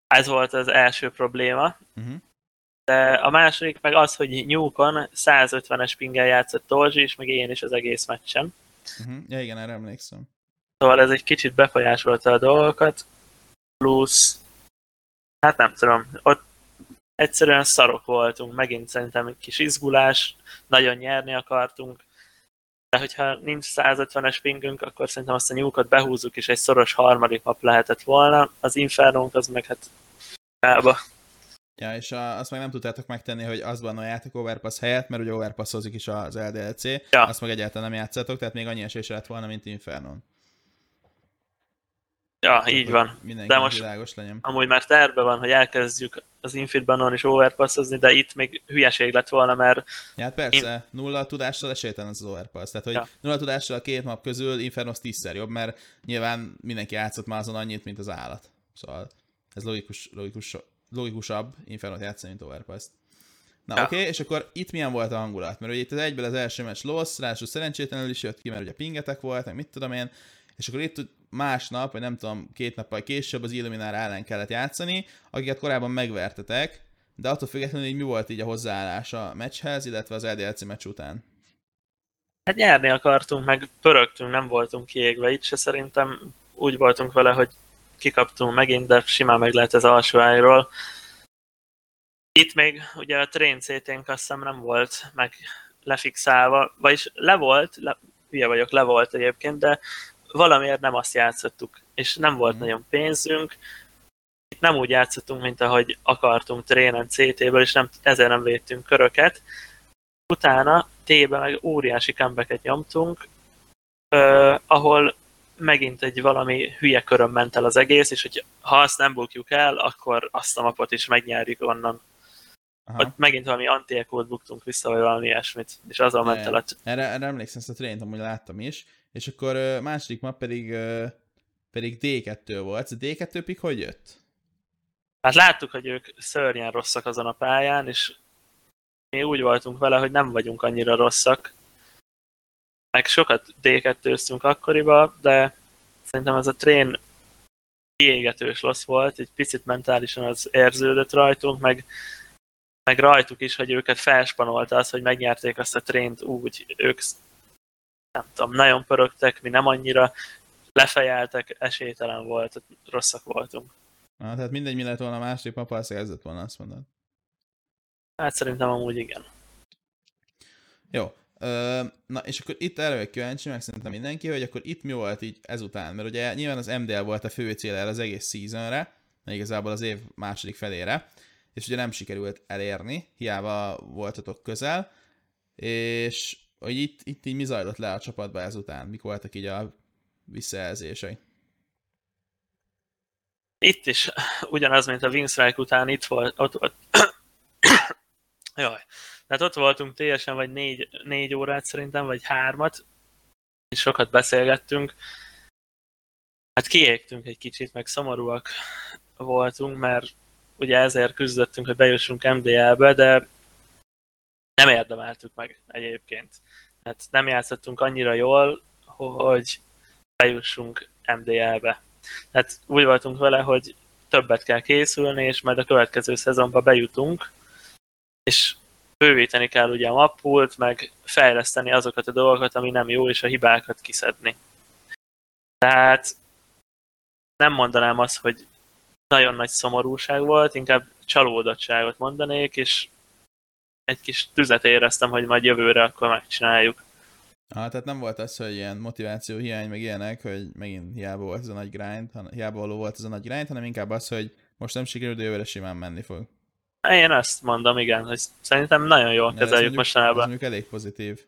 Ez volt az első probléma. Uh-huh. De a második meg az, hogy Newcon 150-es pingel játszott Tolzsi is, meg én is az egész meccsen. Uh-huh. Ja igen, erre emlékszem. Szóval ez egy kicsit befolyásolta a dolgokat. Plusz, hát nem tudom, ott egyszerűen szarok voltunk, megint szerintem egy kis izgulás, nagyon nyerni akartunk, de hogyha nincs 150-es pingünk, akkor szerintem azt a nyúkot behúzzuk, és egy szoros harmadik map lehetett volna. Az Infernónk az meg hát kába. Ja, és a, azt meg nem tudtátok megtenni, hogy az bannoljátok Overpass helyett, mert ugye overpassozik is az LDLC, ja. azt meg egyáltalán nem játszatok, tehát még annyi esése lett volna, mint Infernon. Ja, így van. De most világos legyen. amúgy már terve van, hogy elkezdjük az Infidbanon is overpassozni, de itt még hülyeség lett volna, mert... Ja, hát persze, in... nulla tudással esélytelen az, az overpass. Tehát, hogy ja. nulla tudással a két map közül Infernos tízszer jobb, mert nyilván mindenki játszott már azon annyit, mint az állat. Szóval ez logikus, logikus, logikusabb Infernot játszani, mint overpass Na ja. oké, okay, és akkor itt milyen volt a hangulat? Mert ugye itt az egyből az első meccs loss, ráadásul szerencsétlenül is jött ki, mert ugye pingetek volt, meg mit tudom én, és akkor itt másnap, vagy nem tudom, két nappal később az Illuminár ellen kellett játszani, akiket korábban megvertetek, de attól függetlenül így mi volt így a hozzáállás a meccshez, illetve az LDLC meccs után? Hát nyerni akartunk, meg pörögtünk, nem voltunk kiégve. Itt se szerintem úgy voltunk vele, hogy kikaptunk megint, de simán meg lehet az alsó ájról. Itt még ugye a train ct azt hiszem nem volt meg lefixálva, vagyis le volt, le, hülye vagyok, le volt egyébként, de valamiért nem azt játszottuk, és nem volt mm. nagyon pénzünk, itt nem úgy játszottunk, mint ahogy akartunk trénen CT-ből, és nem, ezért nem védtünk köröket. Utána T-be meg óriási comebacket nyomtunk, uh, ahol megint egy valami hülye köröm ment el az egész, és hogy ha azt nem bukjuk el, akkor azt a mapot is megnyerjük onnan. Aha. Ott megint valami anti buktunk vissza, vagy valami ilyesmit, és azon ment el a... Erre, erre emlékszem, ezt a trént amúgy láttam is, és akkor második map pedig, pedig D2 volt. A D2 pik hogy jött? Hát láttuk, hogy ők szörnyen rosszak azon a pályán, és mi úgy voltunk vele, hogy nem vagyunk annyira rosszak. Meg sokat D2-ztünk akkoriba, de szerintem ez a trén kiégetős rossz volt, egy picit mentálisan az érződött rajtunk, meg, meg rajtuk is, hogy őket felspanolta az, hogy megnyerték azt a trént úgy, ők nem tudom, nagyon pörögtek, mi nem annyira, lefejeltek, esélytelen volt, rosszak voltunk. Na, tehát mindegy, mi lett volna a második papa, azt kezdett volna, azt mondod. Hát szerintem amúgy igen. Jó. Na, és akkor itt erre vagyok kíváncsi, meg szerintem mindenki, hogy akkor itt mi volt így ezután, mert ugye nyilván az MDL volt a fő cél az egész seasonre, igazából az év második felére, és ugye nem sikerült elérni, hiába voltatok közel, És hogy itt, itt így mi zajlott le a csapatba ezután? Mik voltak így a visszajelzései? Itt is ugyanaz, mint a Reich után itt volt, ott volt. Jaj. Tehát ott voltunk teljesen vagy négy, négy órát szerintem, vagy hármat, és sokat beszélgettünk. Hát kiégtünk egy kicsit, meg szomorúak voltunk, mert ugye ezért küzdöttünk, hogy bejussunk MDL-be, de nem érdemeltük meg egyébként. Hát nem játszottunk annyira jól, hogy bejussunk MDL-be. Tehát úgy voltunk vele, hogy többet kell készülni, és majd a következő szezonban bejutunk, és bővíteni kell ugye a mappult, meg fejleszteni azokat a dolgokat, ami nem jó, és a hibákat kiszedni. Tehát nem mondanám azt, hogy nagyon nagy szomorúság volt, inkább csalódottságot mondanék, és egy kis tüzet éreztem, hogy majd jövőre akkor megcsináljuk. Ah, tehát nem volt az, hogy ilyen motiváció hiány, meg ilyenek, hogy megint hiába volt ez a nagy grind, hiába való volt ez a nagy grind, hanem inkább az, hogy most nem sikerül, de jövőre simán menni fog. Én ezt mondom, igen, hogy szerintem nagyon jól de kezeljük mostanában. Ez mondjuk elég pozitív.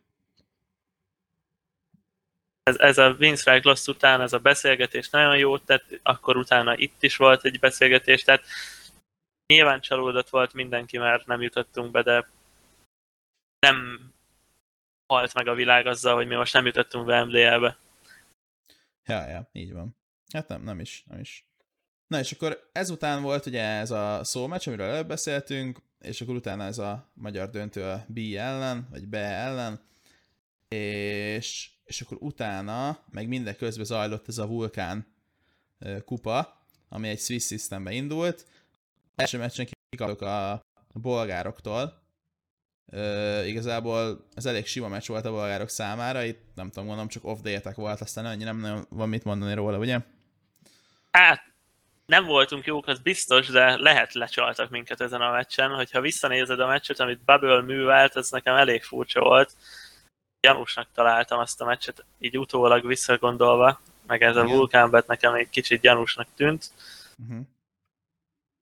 Ez, ez a Vince Lost után, ez a beszélgetés nagyon jó tehát akkor utána itt is volt egy beszélgetés, tehát nyilván csalódott volt mindenki, mert nem jutottunk be, de nem halt meg a világ azzal, hogy mi most nem jutottunk be MDL-be. Ja, ja, így van. Hát nem, nem is, nem is. Na és akkor ezután volt ugye ez a szómeccs, amiről előbb beszéltünk, és akkor utána ez a magyar döntő a B ellen, vagy B ellen, és, és akkor utána, meg minden közben zajlott ez a vulkán kupa, ami egy Swiss Systembe indult. Első meccsen kikapok a bolgároktól, Uh, igazából ez elég sima meccs volt a bolgárok számára, itt nem tudom, mondom, csak off day volt, aztán annyi nem nagyon van mit mondani róla, ugye? Hát, nem voltunk jók, az biztos, de lehet lecsaltak minket ezen a meccsen. Hogyha visszanézed a meccset, amit Bubble művelt, ez nekem elég furcsa volt. Gyanúsnak találtam azt a meccset, így utólag visszagondolva, meg ez a vulkánbet nekem egy kicsit gyanúsnak tűnt. Uh-huh.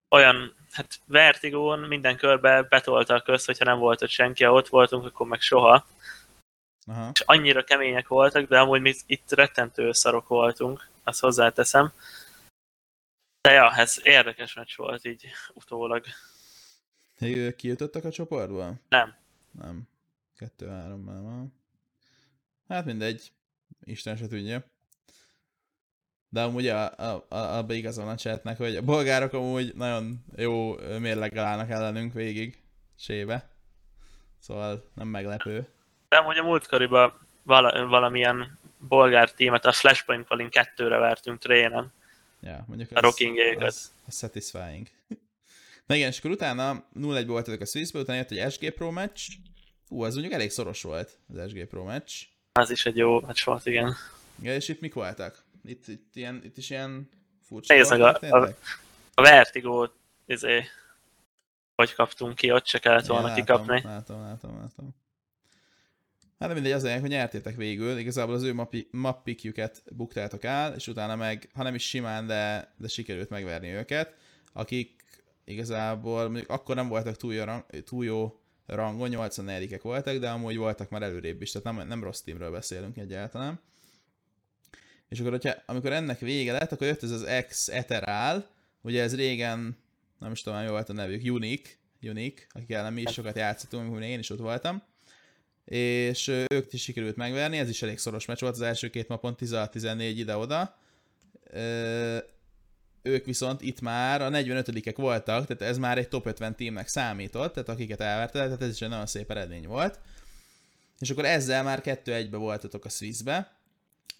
Olyan hát Vertigón minden körbe betoltak közt, hogyha nem volt ott senki, ha ott voltunk, akkor meg soha. Aha. És annyira kemények voltak, de amúgy mi itt rettentő szarok voltunk, azt hozzáteszem. De ja, ez érdekes meccs volt így utólag. Ők kijutottak a csoportból? Nem. Nem. Kettő-három már van. Hát mindegy. Isten se tudja. De amúgy a, a, a, abba igazol a chatnek, hogy a bolgárok amúgy nagyon jó mérleggel állnak ellenünk végig sébe. Szóval nem meglepő. De amúgy a múltkoriban vala, valamilyen bolgár tímet a Flashpoint Valin kettőre vertünk trénen. Ja, mondjuk a rocking az, az satisfying. Na igen, és akkor utána 0-1 voltatok a Swissbe, utána jött egy SG Pro meccs. Ú, az mondjuk elég szoros volt, az SG Pro meccs. Az is egy jó meccs volt, igen. Ja, és itt mik voltak? Itt, itt, ilyen, itt is ilyen furcsa Nézd meg, a, a, a Vertigo izé, hogy kaptunk ki, ott se kellett volna látom, kikapni. Látom, látom, látom. Hát de mindegy, az hogy nyertétek végül, igazából az ő mappikjüket buktátok el, és utána meg, ha nem is simán, de, de sikerült megverni őket, akik igazából mondjuk akkor nem voltak túl jó, rang, túl jó rangon, 84-ek voltak, de amúgy voltak már előrébb is, tehát nem, nem rossz tímről beszélünk egyáltalán. És akkor, hogyha, amikor ennek vége lett, akkor jött ez az ex Eteral, ugye ez régen, nem is tudom, mi volt a nevük, Unique, Unique, akik ellen mi is sokat játszottunk, amikor én is ott voltam. És ők is sikerült megverni, ez is elég szoros meccs volt, az első két mapon 16-14 ide-oda. Ők viszont itt már a 45-ek voltak, tehát ez már egy top 50 teamnek számított, tehát akiket elverte, tehát ez is egy nagyon szép eredmény volt. És akkor ezzel már 2-1-be voltatok a Swissbe,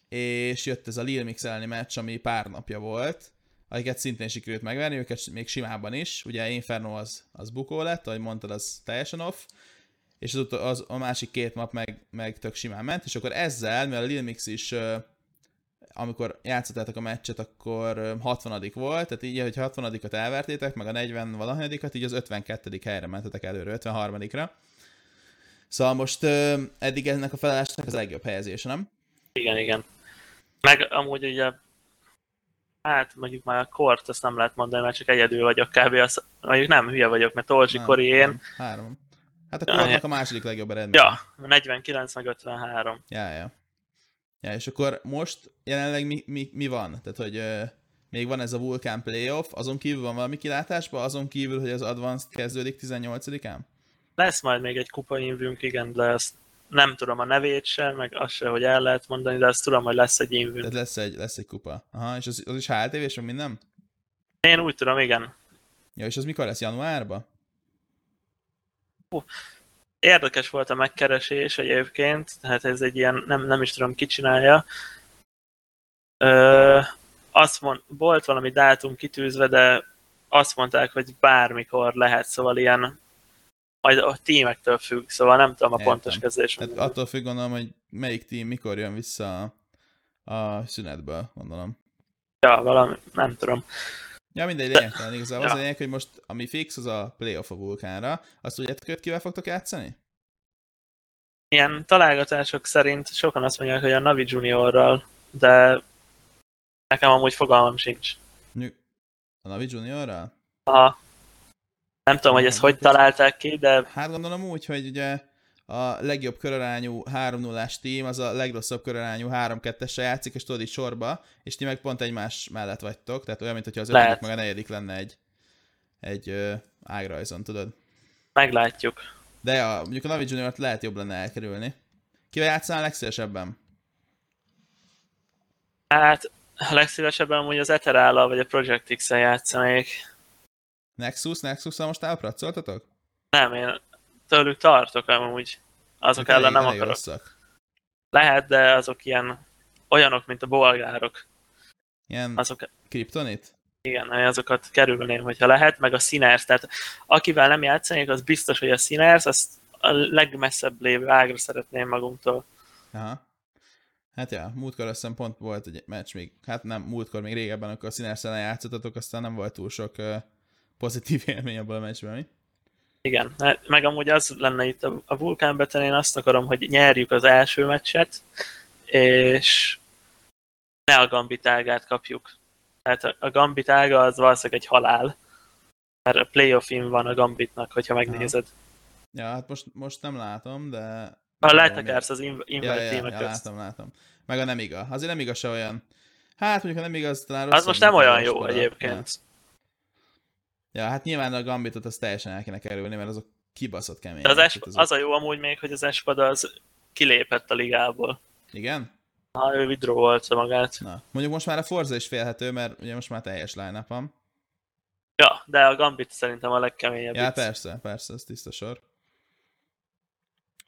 és jött ez a Lil Mix elleni meccs, ami pár napja volt, akiket szintén sikerült megverni, őket még simában is, ugye Inferno az, az bukó lett, ahogy mondtad, az teljesen off, és az, az a másik két map meg, meg tök simán ment, és akkor ezzel, mivel a Lil Mix is amikor játszottátok a meccset, akkor 60 volt, tehát így, hogy 60-at elvertétek, meg a 40 valahanyadikat, így az 52. helyre mentetek előre, 53-ra. Szóval most eddig ennek a felállásnak az legjobb helyezés, nem? Igen, igen. Meg amúgy ugye, hát mondjuk már a kort, azt nem lehet mondani, mert csak egyedül vagyok kb. Az, mondjuk nem hülye vagyok, mert Tolzsi, Kori, én. Három. Hát akkor annak a második legjobb eredmény. Ja, 49 meg 53. Ja, ja. Ja, és akkor most jelenleg mi, mi, mi van? Tehát, hogy ö, még van ez a Vulkán Playoff, azon kívül van valami kilátásban, azon kívül, hogy az Advanced kezdődik 18-án? Lesz majd még egy kupa invünk, igen, de ezt nem tudom a nevét sem, meg azt se, hogy el lehet mondani, de azt tudom, hogy lesz egy invünk. Tehát lesz egy, lesz egy kupa. Aha, és az, az is HLTV, és meg minden? Én úgy tudom, igen. Ja, és az mikor lesz? Januárban? Érdekes volt a megkeresés egyébként, tehát ez egy ilyen, nem, nem is tudom ki csinálja. Ö, azt mond, volt valami dátum kitűzve, de azt mondták, hogy bármikor lehet, szóval ilyen majd a tímektől függ, szóval nem tudom a Értem. pontos kezdés. Tehát attól függ gondolom, hogy melyik tím mikor jön vissza a, a szünetből, gondolom. Ja, valami, nem tudom. Ja, mindegy, lényegtelen. Igazából az Ja. a lényeg, hogy most ami fix, az a playoff a vulkánra. Azt tudjátok, hogy kivel fogtok játszani? Ilyen találgatások szerint sokan azt mondják, hogy a Navi Juniorral, de nekem amúgy fogalmam sincs. A Navi Juniorral? Aha. Nem tudom, hogy ezt hogy találták ki, de Hát gondolom úgy, hogy ugye a legjobb körarányú 3 0 tím az a legrosszabb körarányú 3-2-essel játszik, és tudod így sorba, és ti meg pont egymás mellett vagytok, tehát olyan, mintha az ötödik meg a negyedik lenne egy, egy ö, ágrajzon, tudod. meglátjuk. De a, mondjuk a Navi Junior-t lehet jobb lenne elkerülni. Kivel játszanál legszívesebben? Hát a legszívesebben amúgy az Eterállal vagy a Project X-el játszanék. Nexus? nexus most elpracoltatok? Nem, én tőlük tartok amúgy. Azok ellen nem akarok. rosszak. Lehet, de azok ilyen olyanok, mint a bolgárok. Ilyen Azok, kriptonit? igen, azokat kerülném, hogyha lehet, meg a Sinners. Tehát akivel nem játszanék, az biztos, hogy a Sinners, azt a legmesszebb lévő ágra szeretném magunktól. Aha. Hát ja, múltkor azt hiszem pont volt egy meccs még, hát nem, múltkor még régebben, akkor a Sinners ellen játszottatok, aztán nem volt túl sok uh, pozitív élmény abban a meccsben, mi? Igen, meg amúgy az lenne itt a, a vulkánbeten, én azt akarom, hogy nyerjük az első meccset, és ne a gambit ágát kapjuk. Tehát a, a gambit ága az valószínűleg egy halál, mert a playoff-in van a gambitnak, hogyha megnézed. Ja, hát most, most nem látom, de... Tudom, letekersz az ja, invert ja, ja, ja, látom, látom. Meg a nem igaz. Azért nem igaz se olyan. Hát mondjuk a nem igaz, talán Az most nem a olyan jó Roskora. egyébként. Ja. Ja, hát nyilván a Gambitot az teljesen el kéne kerülni, mert azok kibaszott kemény. De az, es- az a jó amúgy még, hogy az Espada az kilépett a ligából. Igen? Ha ő withdrawolta magát. Na, mondjuk most már a Forza is félhető, mert ugye most már teljes line van. Ja, de a Gambit szerintem a legkeményebb. Ja, itt. persze, persze, ez tiszta sor.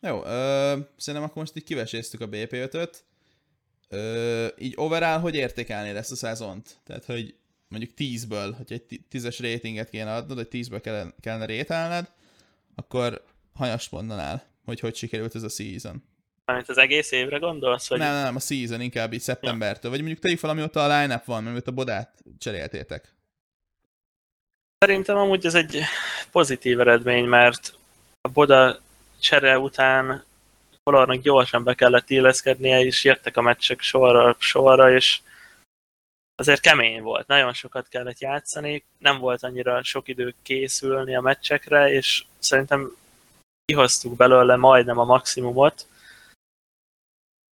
Jó, ö, szerintem akkor most így kiveséztük a BP5-öt. Ö, így overall, hogy értékelnéd ezt a szezont? Tehát, hogy mondjuk 10-ből, hogy egy 10-es ratinget kéne adnod, vagy 10-ből kellene, kellene rételned, akkor hanyast mondanál, hogy hogy sikerült ez a season? Mármint az egész évre gondolsz? Vagy... Nem, nem, nem, a season inkább így szeptembertől, vagy mondjuk tegyük fel, amióta a line-up van, mert a bodát cseréltétek. Szerintem amúgy ez egy pozitív eredmény, mert a Boda csere után Colornak gyorsan be kellett illeszkednie, és jöttek a meccsek sorra, sorra, és azért kemény volt. Nagyon sokat kellett játszani, nem volt annyira sok idő készülni a meccsekre, és szerintem kihoztuk belőle majdnem a maximumot.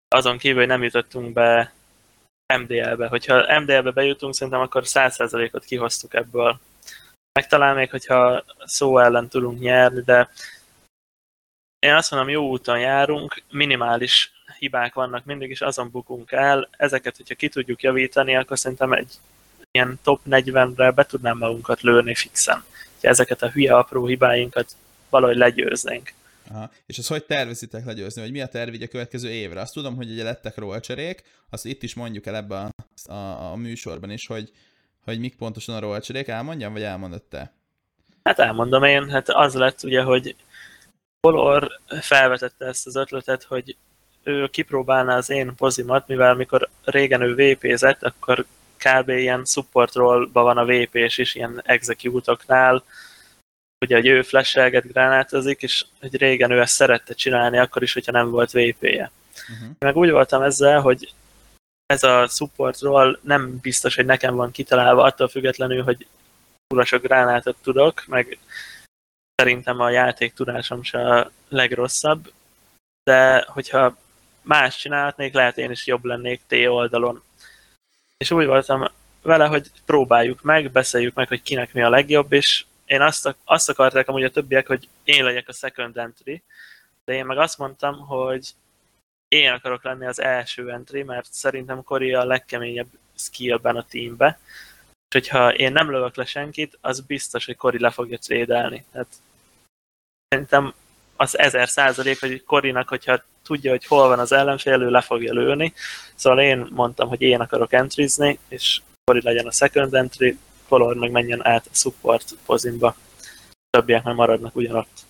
Azon kívül, hogy nem jutottunk be MDL-be. Hogyha MDL-be bejutunk, szerintem akkor 100%-ot kihoztuk ebből meg talán még, hogyha szó ellen tudunk nyerni, de én azt mondom, jó úton járunk, minimális hibák vannak mindig, és azon bukunk el. Ezeket, hogyha ki tudjuk javítani, akkor szerintem egy ilyen top 40-re be tudnám magunkat lőni fixen. Ha ezeket a hülye apró hibáinkat valahogy legyőznénk. Aha. És azt hogy tervezitek legyőzni, vagy mi a terv a következő évre? Azt tudom, hogy ugye lettek rollcserék, azt itt is mondjuk el ebbe a, a, a műsorban is, hogy, hogy mik pontosan a rollcserék, elmondjam, vagy elmondod te? Hát elmondom én, hát az lett ugye, hogy Color felvetette ezt az ötletet, hogy ő kipróbálná az én pozimat, mivel mikor régen ő VP-zett, akkor kb. ilyen support rollba van a VP-s is, ilyen execute-oknál, ugye, hogy ő flashelget, gránátozik, és hogy régen ő ezt szerette csinálni, akkor is, hogyha nem volt VP-je. Uh-huh. Meg úgy voltam ezzel, hogy ez a supportról nem biztos, hogy nekem van kitalálva, attól függetlenül, hogy kurva sok gránátot tudok, meg szerintem a játék tudásom se a legrosszabb, de hogyha más csinálhatnék, lehet én is jobb lennék T oldalon. És úgy voltam vele, hogy próbáljuk meg, beszéljük meg, hogy kinek mi a legjobb, és én azt, azt akarták amúgy a többiek, hogy én legyek a second entry, de én meg azt mondtam, hogy én akarok lenni az első entry, mert szerintem Kori a legkeményebb skillben a teambe, és hogyha én nem lövök le senkit, az biztos, hogy Kori le fogja trédelni. Tehát szerintem az ezer százalék, hogy Korinak, hogyha tudja, hogy hol van az ellenfél, ő le fogja lőni. Szóval én mondtam, hogy én akarok entrizni, és Kori legyen a second entry, Color meg menjen át a support pozimba. Többiek meg maradnak ugyanott.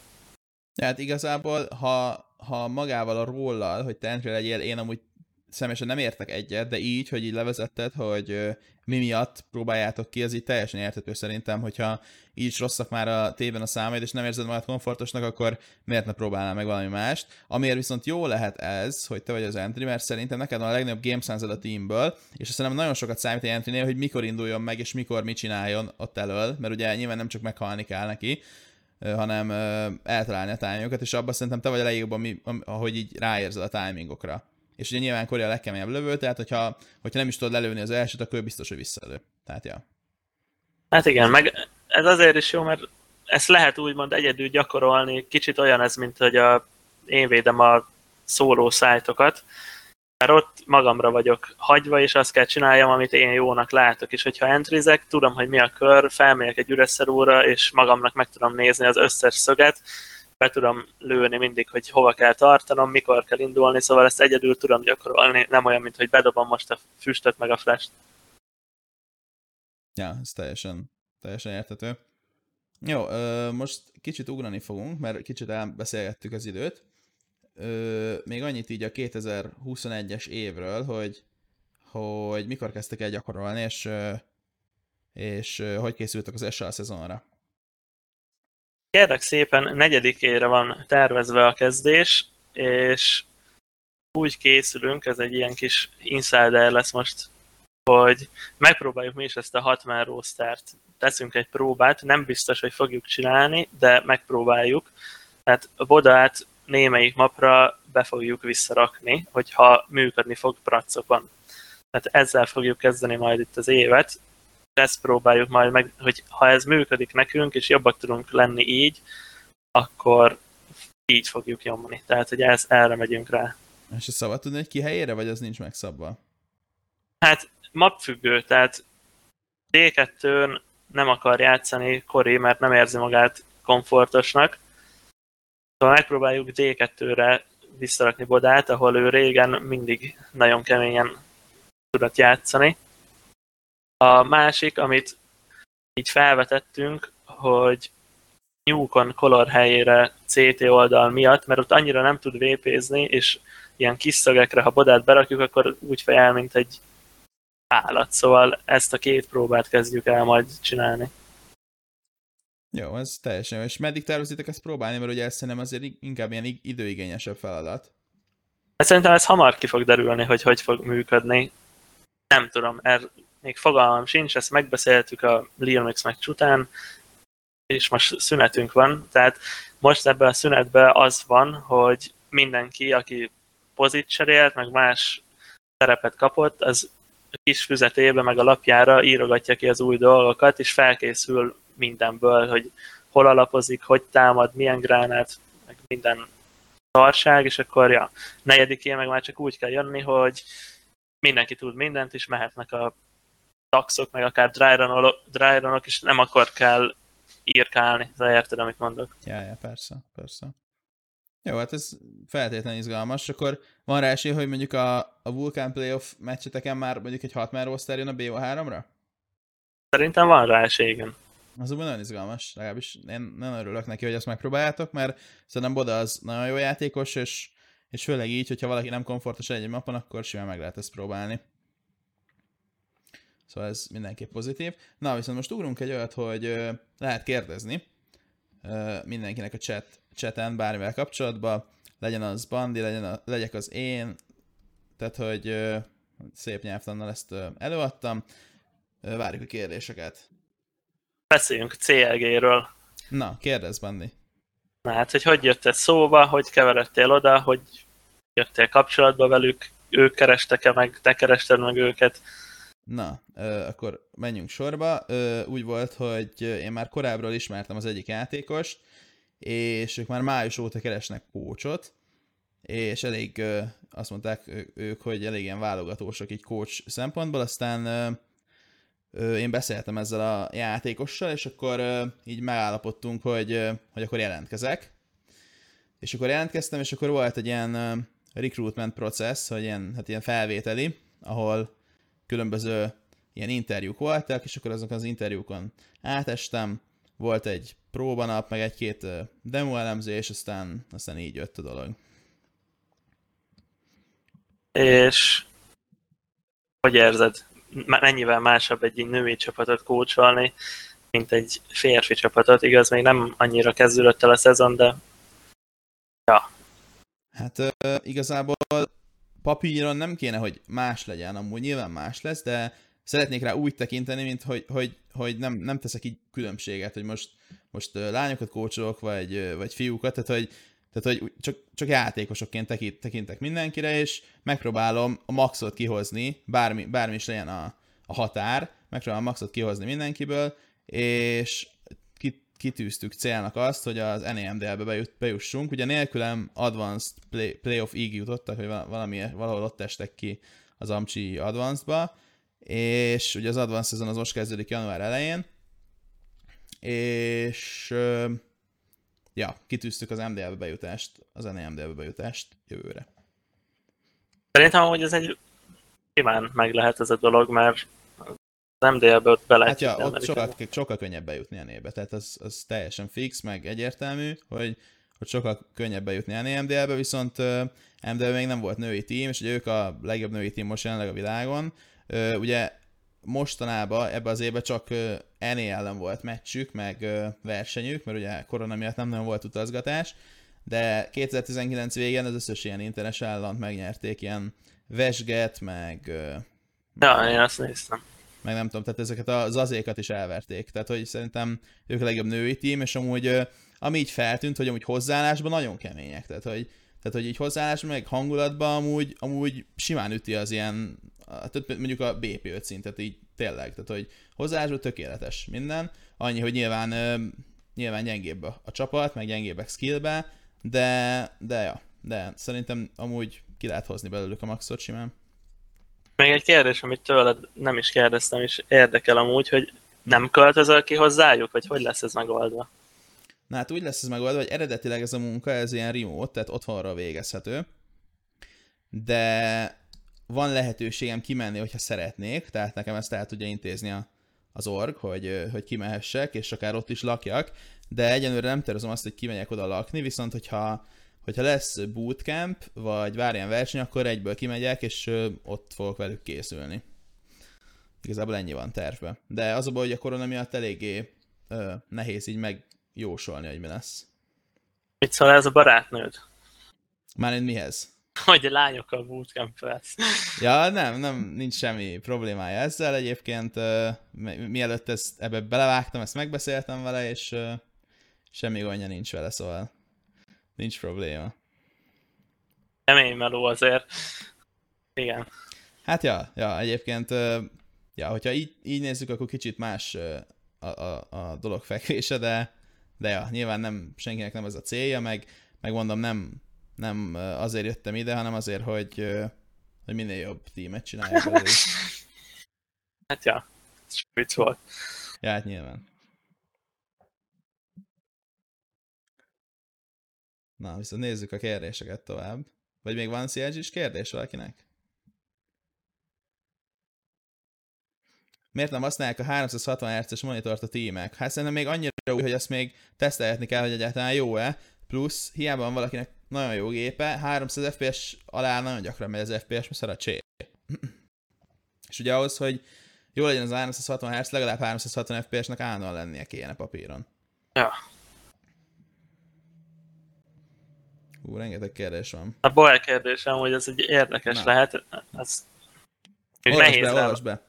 Hát igazából, ha, ha magával a rollal, hogy te entry legyél, én amúgy személyesen nem értek egyet, de így, hogy így levezetted, hogy mi miatt próbáljátok ki, az így teljesen értető szerintem, hogyha így is rosszak már a tében a számaid, és nem érzed magad komfortosnak, akkor miért ne próbálnál meg valami mást. Amiért viszont jó lehet ez, hogy te vagy az entry, mert szerintem neked van a legnagyobb game sense a teamből, és szerintem nagyon sokat számít egy entry hogy mikor induljon meg, és mikor mit csináljon ott elől, mert ugye nyilván nem csak meghalni kell neki, hanem eltalálni a timingokat, és abban szerintem te vagy a legjobban, ahogy így ráérzed a timingokra. És ugye nyilván Kori a legkeményebb lövő, tehát hogyha, hogyha nem is tudod lelőni az elsőt, akkor biztos, hogy visszalő. Tehát ja. Hát igen, meg ez azért is jó, mert ezt lehet úgymond egyedül gyakorolni. Kicsit olyan ez, mint hogy a, én védem a szóló szájtokat, mert ott magamra vagyok hagyva, és azt kell csináljam, amit én jónak látok, és hogyha entrizek, tudom, hogy mi a kör, felmegyek egy üres és magamnak meg tudom nézni az összes szöget, be tudom lőni mindig, hogy hova kell tartanom, mikor kell indulni, szóval ezt egyedül tudom gyakorolni, nem olyan, mint hogy bedobom most a füstöt meg a flash-t. Ja, ez teljesen, teljesen értető. Jó, most kicsit ugrani fogunk, mert kicsit elbeszélgettük az időt. Még annyit így a 2021-es évről, hogy, hogy mikor kezdtek el gyakorolni, és, és hogy készültek az SL szezonra. Kérlek szépen, negyedikére van tervezve a kezdés, és úgy készülünk, ez egy ilyen kis insider lesz most, hogy megpróbáljuk mi is ezt a hatman roastert. Teszünk egy próbát, nem biztos, hogy fogjuk csinálni, de megpróbáljuk. Tehát a bodát némelyik mapra be fogjuk visszarakni, hogyha működni fog pracokon. Tehát ezzel fogjuk kezdeni majd itt az évet, ezt próbáljuk majd meg, hogy ha ez működik nekünk, és jobbak tudunk lenni így, akkor így fogjuk nyomni. Tehát, hogy ez, erre megyünk rá. És ezt szabad tudni, hogy ki helyére, vagy az nincs megszabva? Hát mapfüggő, tehát D2-n nem akar játszani Kori, mert nem érzi magát komfortosnak. Szóval megpróbáljuk D2-re visszarakni Bodát, ahol ő régen mindig nagyon keményen tudott játszani. A másik, amit így felvetettünk, hogy Newcon color helyére CT oldal miatt, mert ott annyira nem tud vépézni, és ilyen kis szögekre, ha bodát berakjuk, akkor úgy fejel, mint egy állat. Szóval ezt a két próbát kezdjük el majd csinálni. Jó, ez teljesen. És meddig tervezitek ezt próbálni, mert ugye ezt szerintem azért inkább ilyen időigényesebb feladat. Hát szerintem ez hamar ki fog derülni, hogy hogy fog működni. Nem tudom, er, még fogalmam sincs, ezt megbeszéltük a Lil Mix meccs után, és most szünetünk van, tehát most ebben a szünetben az van, hogy mindenki, aki pozit cserélt, meg más szerepet kapott, az a kis füzetébe, meg a lapjára írogatja ki az új dolgokat, és felkészül mindenből, hogy hol alapozik, hogy támad, milyen gránát, meg minden tarság, és akkor ja, negyedikén meg már csak úgy kell jönni, hogy mindenki tud mindent, és mehetnek a taxok, meg akár dryrunok, és nem akkor kell írkálni, de érted, amit mondok. Ja, ja, persze, persze. Jó, hát ez feltétlenül izgalmas, akkor van rá esély, hogy mondjuk a, a Vulcan Playoff meccseteken már mondjuk egy 6 man roster jön a BO3-ra? Szerintem van rá esély, igen. Az úgy nagyon izgalmas, legalábbis én nem örülök neki, hogy ezt megpróbáljátok, mert szerintem Boda az nagyon jó játékos, és, és főleg így, hogyha valaki nem komfortos egy mapon, akkor simán meg lehet ezt próbálni. Szóval ez mindenképp pozitív. Na, viszont most ugrunk egy olyat, hogy lehet kérdezni mindenkinek a chat, chaten bármivel kapcsolatban, legyen az Bandi, legyen a, legyek az én, tehát hogy szép nyelvtannal ezt előadtam. Várjuk a kérdéseket. Beszéljünk CLG-ről. Na, kérdezz, Bandi. Na hát, hogy hogy jöttél szóba, hogy keveredtél oda, hogy jöttél kapcsolatba velük, ők kerestek-e meg, te kerested meg őket? Na, akkor menjünk sorba. Úgy volt, hogy én már korábbról ismertem az egyik játékost, és ők már május óta keresnek kócsot, és elég azt mondták ők, hogy elég ilyen válogatósak így coach szempontból, aztán én beszéltem ezzel a játékossal, és akkor így megállapodtunk, hogy, hogy akkor jelentkezek. És akkor jelentkeztem, és akkor volt egy ilyen recruitment process, hogy ilyen, hát ilyen felvételi, ahol különböző ilyen interjúk voltak, és akkor azok az interjúkon átestem, volt egy próbanap, meg egy-két demo elemzés, aztán, aztán így jött a dolog. És hogy érzed? Mennyivel másabb egy női csapatot kócsolni, mint egy férfi csapatot. Igaz, még nem annyira kezdődött el a szezon, de ja. Hát igazából papíron nem kéne, hogy más legyen, amúgy nyilván más lesz, de szeretnék rá úgy tekinteni, mint hogy, hogy, hogy nem, nem teszek így különbséget, hogy most, most lányokat kócsolok, vagy, vagy fiúkat, tehát hogy, tehát, hogy csak, csak játékosokként tekint, tekintek mindenkire, és megpróbálom a maxot kihozni, bármi, bármi is legyen a, a határ, megpróbálom a maxot kihozni mindenkiből, és kitűztük célnak azt, hogy az NEMDL-be bejut, bejussunk. Ugye nélkülem Advanced play, Playoff ig jutottak, hogy valami, valahol ott estek ki az Amcsi Advanced-ba, és ugye az Advanced szezon az most kezdődik január elején, és ja, kitűztük az MDL-be bejutást, az NEMDL-be bejutást jövőre. Szerintem, hogy ez egy simán meg lehet ez a dolog, mert az MDL-be ott be lehet Hát ja, ott sokkal, sokkal könnyebb bejutni a nébe, tehát az, az teljesen fix, meg egyértelmű, hogy, hogy sokkal könnyebb bejutni a NMDL-be, viszont MDL még nem volt női tím, és ugye ők a legjobb női tím most jelenleg a világon. Ugye mostanában ebbe az évben csak NE ellen volt meccsük, meg versenyük, mert ugye korona miatt nem nagyon volt utazgatás, de 2019 végén az összes ilyen interes állant megnyerték, ilyen Vesget, meg... Ja, én azt néztem meg nem tudom, tehát ezeket az azékat is elverték. Tehát, hogy szerintem ők a legjobb női tím, és amúgy ami így feltűnt, hogy amúgy hozzáállásban nagyon kemények. Tehát, hogy, tehát, hogy így hozzáállásban, meg hangulatban amúgy, amúgy simán üti az ilyen, tehát mondjuk a BP5 szintet így tényleg. Tehát, hogy hozzáállásban tökéletes minden. Annyi, hogy nyilván, nyilván gyengébb a, csapat, meg gyengébbek skillbe, de, de ja, de szerintem amúgy ki lehet hozni belőlük a maxot simán. Még egy kérdés, amit tőled nem is kérdeztem, és érdekel amúgy, hogy nem költözöl ki hozzájuk, vagy hogy lesz ez megoldva? Na hát úgy lesz ez megoldva, hogy eredetileg ez a munka, ez ilyen remote, tehát otthonra végezhető, de van lehetőségem kimenni, hogyha szeretnék, tehát nekem ezt el tudja intézni a, az org, hogy, hogy kimehessek, és akár ott is lakjak, de egyenlőre nem tervezem azt, hogy kimegyek oda lakni, viszont hogyha hogyha lesz bootcamp, vagy várján verseny, akkor egyből kimegyek, és ott fogok velük készülni. Igazából ennyi van tervbe. De az a baj, hogy a korona miatt eléggé ö, nehéz így megjósolni, hogy mi lesz. Mit szól ez a barátnőd? Már mihez? Hogy a lányokkal bootcamp lesz. Ja, nem, nem, nincs semmi problémája ezzel egyébként. Uh, mielőtt ezt, ebbe belevágtam, ezt megbeszéltem vele, és uh, semmi gondja nincs vele, szóval Nincs probléma. Kemény meló azért. Igen. Hát ja, ja, egyébként, ja, hogyha így, így nézzük, akkor kicsit más a, a, a dolog fekvése, de, de ja, nyilván nem, senkinek nem ez a célja, meg, meg mondom, nem, nem azért jöttem ide, hanem azért, hogy, hogy minél jobb tímet csináljak. hát ja, ez vicc volt. Ja, hát nyilván. Na, viszont nézzük a kérdéseket tovább. Vagy még van CLG-s kérdés valakinek? Miért nem használják a 360 Hz-es monitort a tímek? Hát szerintem még annyira jó, hogy azt még tesztelhetni kell, hogy egyáltalán jó-e. Plusz, hiába van valakinek nagyon jó gépe, 300 FPS alá nagyon gyakran megy az FPS, mert a csé. És ugye ahhoz, hogy jó legyen az 360 Hz, legalább 360 FPS-nek állandóan lennie kéne papíron. Ja. Hú, rengeteg kérdés van. A baj kérdésem, hogy ez egy érdekes Na. lehet. Ez olvasd nehéz be, be.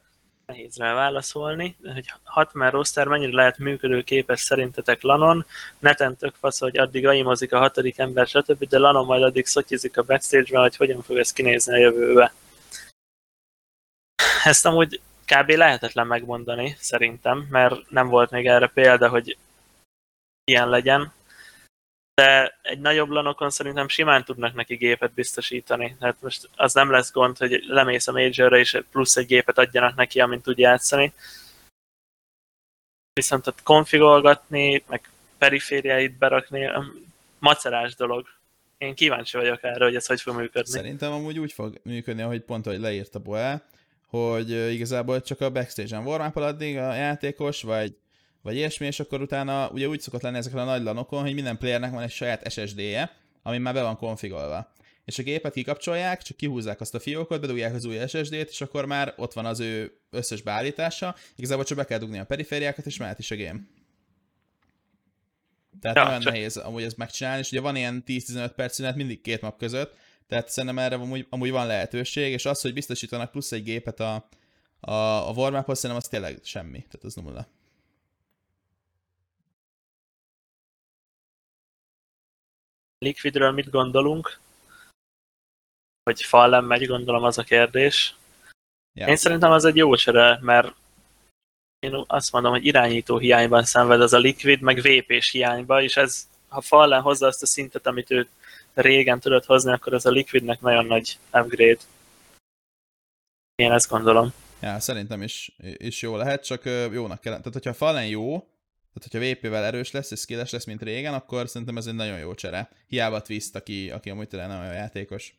nehéz rá válaszolni, hogy Hatman roster mennyire lehet működőképes szerintetek Lanon, neten tök fasz, hogy addig aimozik a hatodik ember, stb., de Lanon majd addig szotyizik a backstage-ben, hogy hogyan fog ez kinézni a jövőbe. Ezt amúgy kb. lehetetlen megmondani, szerintem, mert nem volt még erre példa, hogy ilyen legyen, de egy nagyobb lanokon szerintem simán tudnak neki gépet biztosítani. Tehát most az nem lesz gond, hogy lemész a majorra és plusz egy gépet adjanak neki, amint tud játszani. Viszont ott konfigolgatni, meg perifériáit berakni, macerás dolog. Én kíváncsi vagyok erre, hogy ez hogy fog működni. Szerintem amúgy úgy fog működni, ahogy pont, hogy leírta Boel, hogy igazából csak a backstage-en warm addig a játékos, vagy vagy ilyesmi, és akkor utána ugye úgy szokott lenni ezeken a nagy lanokon, hogy minden playernek van egy saját SSD-je, ami már be van konfigolva. És a gépet kikapcsolják, csak kihúzzák azt a fiókot, bedugják az új SSD-t, és akkor már ott van az ő összes beállítása. Igazából csak be kell dugni a perifériákat, és mehet is a game. Tehát ja, nagyon csak... nehéz amúgy ezt megcsinálni, és ugye van ilyen 10-15 perc szünet mindig két map között, tehát szerintem erre amúgy, amúgy van lehetőség, és az, hogy biztosítanak plusz egy gépet a, a, a warm szerintem az tényleg semmi, tehát az nulla. Liquidről mit gondolunk? Hogy Fallen megy, gondolom az a kérdés. Yeah. Én szerintem az egy jó csere, mert én azt mondom, hogy irányító hiányban szenved az a Liquid, meg hiányba, és ez, ha Fallen hozza azt a szintet, amit ő régen tudott hozni, akkor az a Liquidnek nagyon nagy upgrade. Én ezt gondolom. Ja, szerintem is, is jó lehet, csak jónak kell. Tehát, hogyha Fallen jó, tehát, hogyha VP-vel erős lesz és skilles lesz, mint régen, akkor szerintem ez egy nagyon jó csere. Hiába Twist, aki, aki amúgy tényleg nem olyan játékos.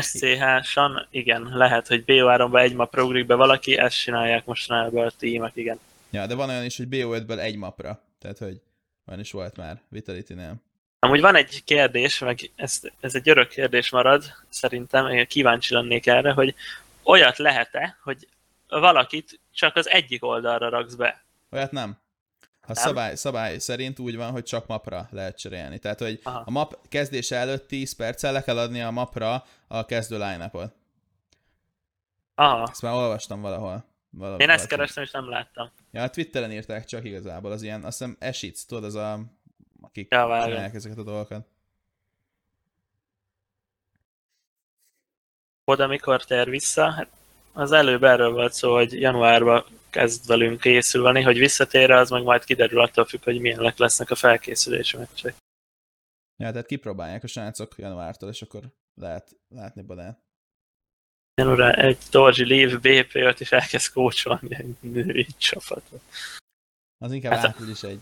SCH-san, igen, lehet, hogy BO3-ba egy map ugrik be valaki, ezt csinálják mostanában a tímek, igen. Ja, de van olyan is, hogy BO5-ből egy mapra. Tehát, hogy van is volt már Vitality-nél. Amúgy van egy kérdés, meg ez, ez egy örök kérdés marad, szerintem, én kíváncsi lennék erre, hogy olyat lehet-e, hogy valakit csak az egyik oldalra raksz be. Olyat nem. A szabály, szabály szerint úgy van, hogy csak mapra lehet cserélni. Tehát, hogy Aha. a map kezdése előtt 10 perccel le kell adni a mapra a kezdő line -ot. Aha. Ezt már olvastam valahol. valahol Én ezt kerestem, és nem láttam. Ja, a Twitteren írták csak igazából, az ilyen, azt hiszem Esitz, tudod, az a, akik ja, csinálják ezeket a dolgokat. Oda mikor tér vissza? Hát az előbb erről volt szó, hogy januárban kezd velünk készülni, hogy visszatér az meg majd kiderül attól függ, hogy milyen lesznek a felkészülési meccsek. Ja, tehát kipróbálják a srácok januártól, és akkor lehet látni Badán. Január egy Dorzsi Lév BP-t és elkezd kócsolni egy női csapatot. Az inkább hát április egy.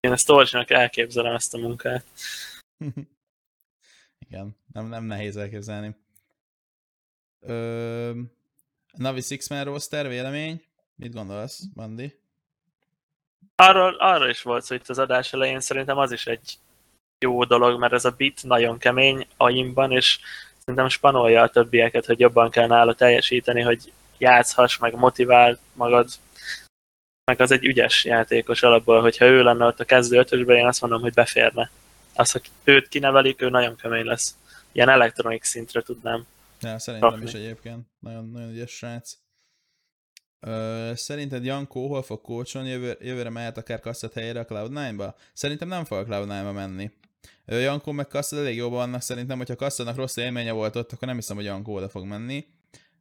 Én ezt Dorzsinak elképzelem ezt a munkát. Igen, nem, nem nehéz elképzelni. Ö, Navi Six-Man roster, vélemény? Mit gondolsz, Bandi? Arról, arról is volt szó itt az adás elején, szerintem az is egy jó dolog, mert ez a bit nagyon kemény aimban, és szerintem spanolja a többieket, hogy jobban kell nála teljesíteni, hogy játszhass, meg motivál magad. Meg az egy ügyes játékos alapból, hogyha ő lenne ott a kezdő ötösben, én azt mondom, hogy beférne. Az, hogy őt kinevelik, ő nagyon kemény lesz. Ilyen elektronik szintre tudnám Ja, szerintem rakni. is egyébként. Nagyon, nagyon ügyes srác. Ö, szerinted Jankó hol fog kócsolni? Jövő, jövőre mehet akár kasszat helyére a Cloud9-ba? Szerintem nem fog a Cloud9-ba menni. Ö, Jankó meg kasszat elég jobban vannak, szerintem, hogyha kasszadnak rossz élménye volt ott, akkor nem hiszem, hogy Jankó oda fog menni.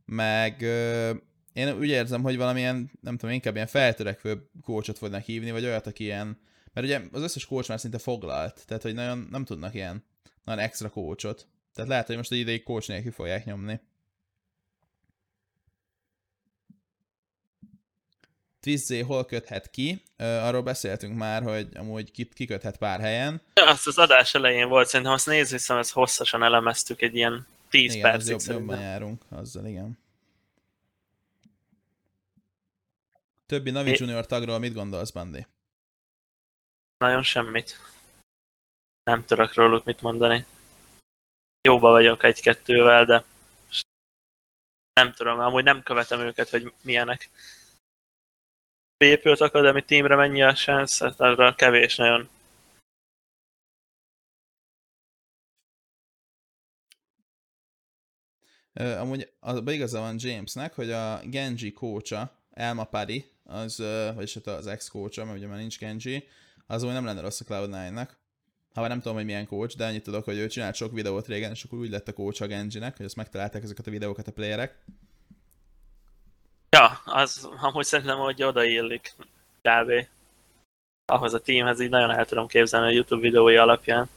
Meg ö, én úgy érzem, hogy valamilyen, nem tudom, inkább ilyen feltörekvő kócsot fognak hívni, vagy olyat, aki ilyen, mert ugye az összes kócs már szinte foglalt, tehát hogy nagyon nem tudnak ilyen nagyon extra kócsot. Tehát lehet, hogy most egy ideig coach nélkül fogják nyomni. Twizzé hol köthet ki? Arról beszéltünk már, hogy amúgy kiköthet pár helyen. Azt az adás elején volt, szerintem azt nézni, hiszem, ezt hosszasan elemeztük egy ilyen 10 igen, percig jobb, jobban járunk azzal, igen. Többi Navi é... Junior tagról mit gondolsz, Bandi? Nagyon semmit. Nem tudok róluk mit mondani jóba vagyok egy-kettővel, de nem tudom, amúgy nem követem őket, hogy milyenek. Beépült Academy teamre mennyi a sens, hát arra kevés nagyon. amúgy az igaza van Jamesnek, hogy a Genji kócsa, Elma Pari, az, vagyis hát az ex-kócsa, mert ugye már nincs Genji, az úgy nem lenne rossz a Cloud9-nak. Ha nem tudom, hogy milyen coach, de annyit tudok, hogy ő csinált sok videót régen, és akkor úgy lett a coach a Genjinek, hogy azt megtalálták ezeket a videókat a playerek. Ja, az amúgy szerintem, hogy odaillik kb. Ahhoz a teamhez így nagyon el tudom képzelni a YouTube videói alapján.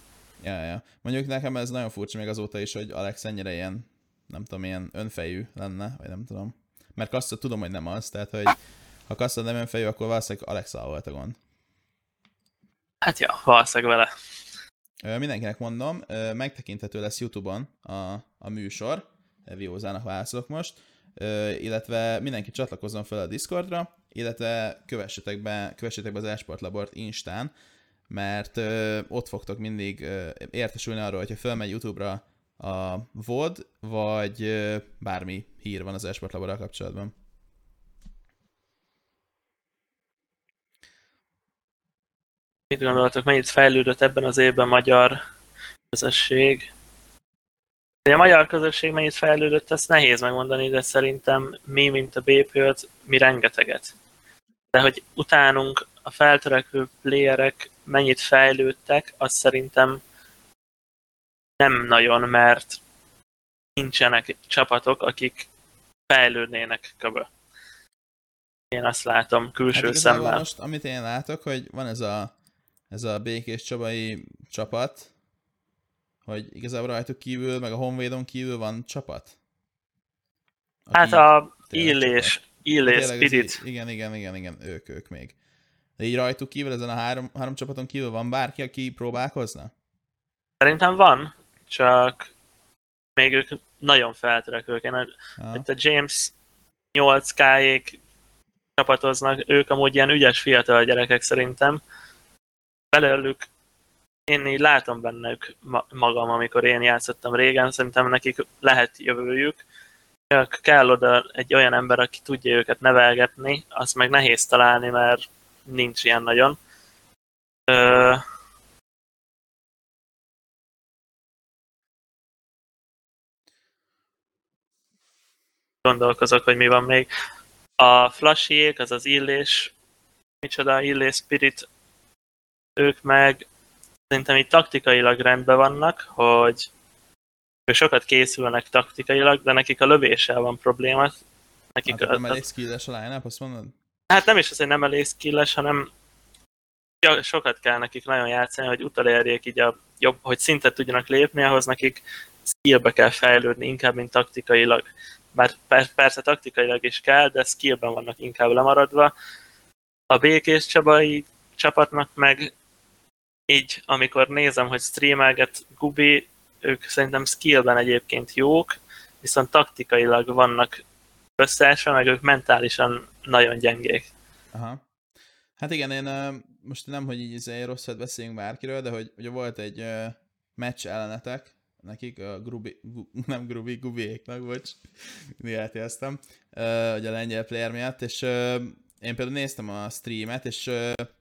Ja, ja. Mondjuk nekem ez nagyon furcsa még azóta is, hogy Alex ennyire ilyen, nem tudom, ilyen önfejű lenne, vagy nem tudom. Mert Kassa tudom, hogy nem az, tehát hogy ha Kassa nem önfejű, akkor valószínűleg Alexa volt a gond. Hát ja, valószínűleg vele. Mindenkinek mondom, megtekinthető lesz YouTube-on a, a műsor, Viózának válaszolok most, illetve mindenki csatlakozzon fel a Discordra, illetve kövessetek be, kövessetek be az Esport Labort Instán, mert ott fogtok mindig értesülni arról, hogyha felmegy YouTube-ra a VOD, vagy bármi hír van az Esport Laborral kapcsolatban. Mit gondoltok, mennyit fejlődött ebben az évben magyar közösség? De a magyar közösség mennyit fejlődött, ezt nehéz megmondani, de szerintem mi, mint a BP5, mi rengeteget. De hogy utánunk a feltörekvő playerek mennyit fejlődtek, az szerintem nem nagyon, mert nincsenek csapatok, akik fejlődnének köbö. Én azt látom külső hát szemmel. Most, amit én látok, hogy van ez a ez a Békés Csabai csapat, hogy igazából rajtuk kívül, meg a Honvédon kívül van csapat? Hát a Illés, Illés Spirit. Igen, igen, igen, igen, ők, ők még. De így rajtuk kívül, ezen a három, három csapaton kívül van bárki, aki próbálkozna? Szerintem van, csak még ők nagyon feltörekvők. Én a, itt a James 8 k csapatoznak, ők amúgy ilyen ügyes fiatal gyerekek szerintem, belőlük én így látom bennük magam, amikor én játszottam régen, szerintem nekik lehet jövőjük, csak kell oda egy olyan ember, aki tudja őket nevelgetni, azt meg nehéz találni, mert nincs ilyen nagyon. Ö... Gondolkozok, hogy mi van még. A flashiék, az az illés, micsoda illés spirit, ők meg szerintem itt taktikailag rendben vannak, hogy ők sokat készülnek taktikailag, de nekik a lövéssel van probléma. Nekik hát, a, nem elég skilles a line azt mondod? Hát nem is az, hogy nem elég skilles, hanem sokat kell nekik nagyon játszani, hogy utolérjék így a jobb, hogy szintet tudjanak lépni, ahhoz nekik skillbe kell fejlődni, inkább, mint taktikailag. Bár persze taktikailag is kell, de skillben vannak inkább lemaradva. A Békés Csabai csapatnak meg így amikor nézem, hogy streamelget Gubi, ők szerintem skillben egyébként jók, viszont taktikailag vannak összeesve, meg ők mentálisan nagyon gyengék. Aha. Hát igen, én most nem, hogy így izé rosszat beszéljünk bárkiről, de hogy ugye volt egy meccs ellenetek, nekik, a Grubi, gu, nem Grubi, Gubiéknak, bocs, mindig eltéztem, ugye a lengyel player miatt, és én például néztem a streamet, és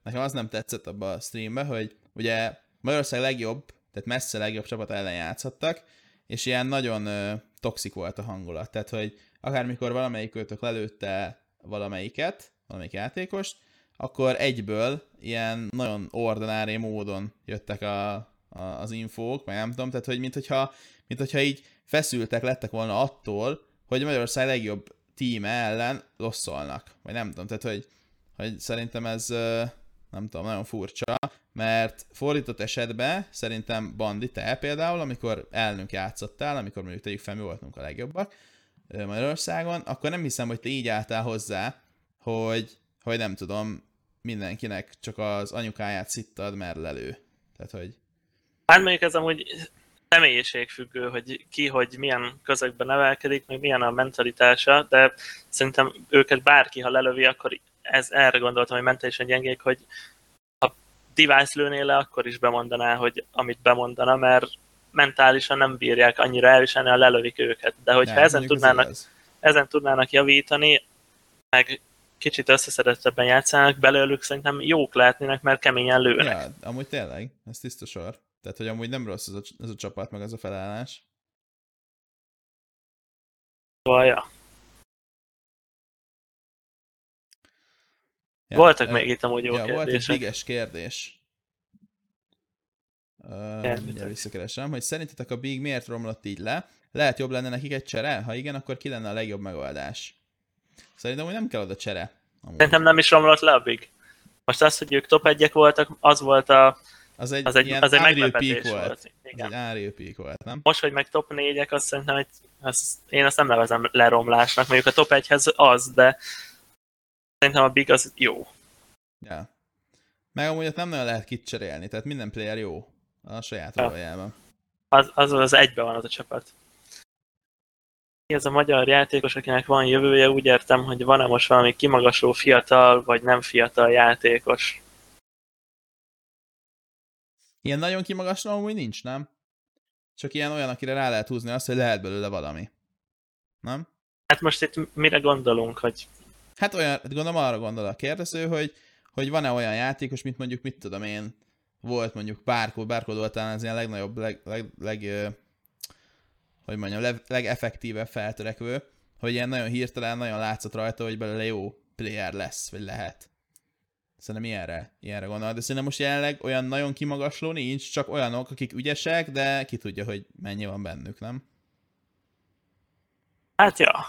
nekem az nem tetszett abba a streambe, hogy ugye Magyarország legjobb, tehát messze legjobb csapat ellen játszhattak, és ilyen nagyon ö, toxik volt a hangulat. Tehát, hogy akármikor valamelyik őtök lelőtte valamelyiket, valamelyik játékost, akkor egyből ilyen nagyon ordinári módon jöttek a, a, az infók, meg nem tudom, tehát hogy mint hogyha, mint hogyha így feszültek lettek volna attól, hogy Magyarország legjobb tím ellen losszolnak, vagy nem tudom, tehát hogy, hogy szerintem ez nem tudom, nagyon furcsa, mert fordított esetben szerintem Bandi, te például, amikor elnök játszottál, amikor mondjuk tegyük fel, mi voltunk a legjobbak Magyarországon, akkor nem hiszem, hogy te így álltál hozzá, hogy, hogy nem tudom, mindenkinek csak az anyukáját szittad merlelő. Tehát, hogy... Hát mondjuk ez amúgy személyiségfüggő, hogy ki, hogy milyen közegben nevelkedik, meg milyen a mentalitása, de szerintem őket bárki, ha lelövi, akkor ez, erre gondoltam, hogy mentálisan gyengék, hogy ha device lőnél le, akkor is bemondaná, hogy amit bemondana, mert mentálisan nem bírják annyira elviselni, ha lelövik őket. De hogyha ezen tudnának, ezen tudnának javítani, meg kicsit összeszedettebben játszanak, belőlük szerintem jók lehetnének, mert keményen lőnek. Ja, amúgy tényleg, ez tiszta sor. Tehát, hogy amúgy nem rossz ez a, ez a csapat, meg ez a felállás. Szóval, ja. Voltak ö, még itt amúgy jó ja, volt egy biges kérdés. Uh, mindjárt visszakeresem, hogy szerintetek a Big miért romlott így le? Lehet jobb lenne nekik egy csere? Ha igen, akkor ki lenne a legjobb megoldás? Szerintem, hogy nem kell oda csere. Amúgy. Szerintem nem is romlott le a Big. Most az, hogy ők top egyek voltak, az volt a, Az egy, az egy, ilyen az egy meglepetés Peak volt. volt. Az Igen. egy Unreal Peak volt, nem? Most, hogy meg top 4-ek, azt szerintem egy, az, én azt nem nevezem leromlásnak, mondjuk a top 1-hez az, de szerintem a Big az jó. Ja. Meg amúgy ott nem nagyon lehet kit cserélni, tehát minden player jó a saját Ja. valójában. Az, az, az egyben van az a csapat. Ez a magyar játékos, akinek van jövője, úgy értem, hogy van-e most valami kimagasló fiatal, vagy nem fiatal játékos. Ilyen nagyon kimagasló amúgy nincs, nem? Csak ilyen olyan, akire rá lehet húzni azt, hogy lehet belőle valami. Nem? Hát most itt mire gondolunk, hogy Hát olyan, gondolom arra gondol a kérdező, hogy, hogy van-e olyan játékos, mint mondjuk, mit tudom én, volt mondjuk Bárkó, Bárkó volt talán az ilyen legnagyobb, leg, leg, leg hogy mondjam, leg, legeffektívebb feltörekvő, hogy ilyen nagyon hirtelen, nagyon látszott rajta, hogy belőle jó player lesz, vagy lehet. Szerintem ilyenre, ilyenre gondol. De szerintem most jelenleg olyan nagyon kimagasló nincs, csak olyanok, akik ügyesek, de ki tudja, hogy mennyi van bennük, nem? hát ja,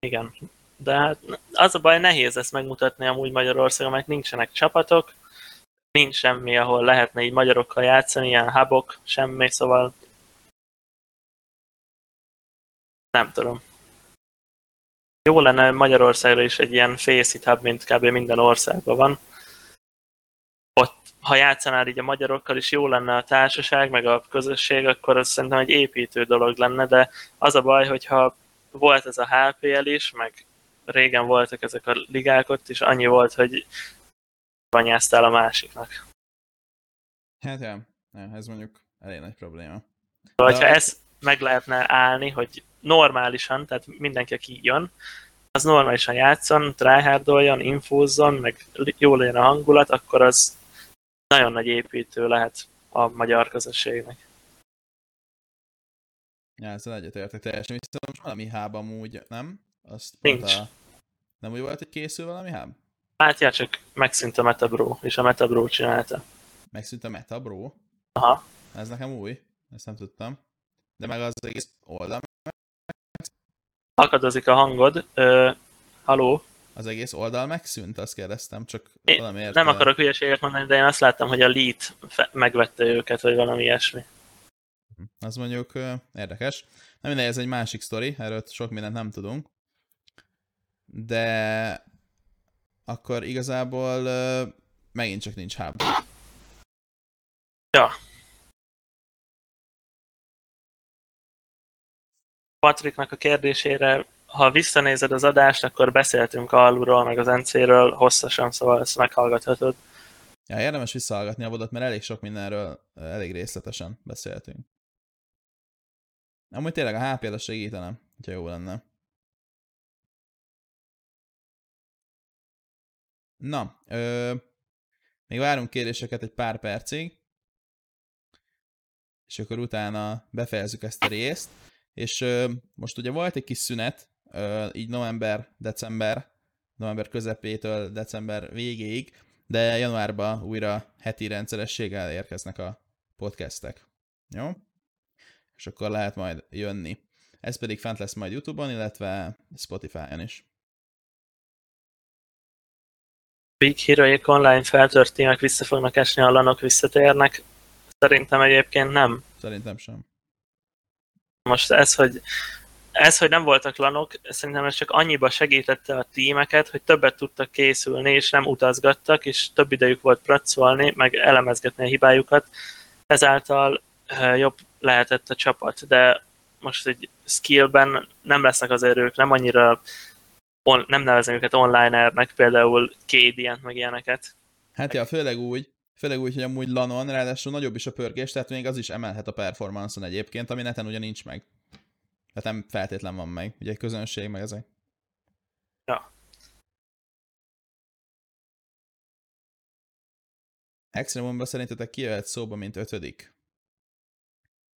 igen. De hát az a baj, nehéz ezt megmutatni amúgy Magyarországon, mert nincsenek csapatok, nincs semmi, ahol lehetne így magyarokkal játszani, ilyen hubok, semmi, szóval nem tudom. Jó lenne Magyarországra is egy ilyen Faceit hub, mint kb. minden országban van. Ott, ha játszanál így a magyarokkal is jó lenne a társaság, meg a közösség, akkor az szerintem egy építő dolog lenne, de az a baj, hogyha volt ez a HPL is, meg régen voltak ezek a ligák ott is, annyi volt, hogy banyáztál a másiknak. Hát ja, ja ez mondjuk elég nagy probléma. Vagy De ha ezt meg lehetne állni, hogy normálisan, tehát mindenki, aki jön, az normálisan játszon, tryhardoljon, infúzzon, meg jó legyen a hangulat, akkor az nagyon nagy építő lehet a magyar közösségnek. Ja, ezzel egyetértek teljesen. Viszont most valami háb amúgy, nem? Azt Nincs. mondta- Nem úgy volt, hogy készül valami háb? Hát ja, csak megszűnt a Metabro, és a Metabro csinálta. Megszűnt a meta, bro. Aha. Ez nekem új. Ezt nem tudtam. De meg az egész oldal, Akadozik a hangod. Ö, haló? az egész oldal megszűnt, azt kérdeztem, csak Én valamiért. Nem akarok hülyeséget mondani, de én azt láttam, hogy a lead megvette őket, vagy valami ilyesmi. Az mondjuk ö, érdekes. Nem mindegy, ez egy másik sztori, erről sok mindent nem tudunk. De akkor igazából ö, megint csak nincs hub. Ja. Patriknak a kérdésére, ha visszanézed az adást, akkor beszéltünk Alluról, meg az NC-ről hosszasan, szóval ezt meghallgathatod. Ja, érdemes visszahallgatni a vodat, mert elég sok mindenről elég részletesen beszéltünk. Amúgy tényleg a HP-re segítenem, hogyha jó lenne. Na, ö, még várunk kérdéseket egy pár percig, és akkor utána befejezzük ezt a részt. És ö, most ugye volt egy kis szünet, ö, így november, december, november közepétől december végéig, de januárban újra heti rendszerességgel érkeznek a podcastek. Jó? És akkor lehet majd jönni. Ez pedig fent lesz majd YouTube-on, illetve Spotify-on is. Big Heroic Online feltört tímek vissza fognak esni, a lanok visszatérnek. Szerintem egyébként nem. Szerintem sem. Most ez, hogy ez, hogy nem voltak lanok, szerintem ez csak annyiba segítette a tímeket, hogy többet tudtak készülni, és nem utazgattak, és több idejük volt pracolni, meg elemezgetni a hibájukat. Ezáltal jobb lehetett a csapat, de most egy skillben nem lesznek az erők, nem annyira on, nem nevezem őket onlinernek, például Kédient, meg ilyeneket. Hát ja, főleg úgy, főleg úgy, hogy amúgy lanon, ráadásul nagyobb is a pörgés, tehát még az is emelhet a performance-on egyébként, ami neten ugye nincs meg. Tehát nem feltétlen van meg, ugye egy közönség meg ezek. Ja. Extremumban szerintetek ki jöhet szóba, mint ötödik?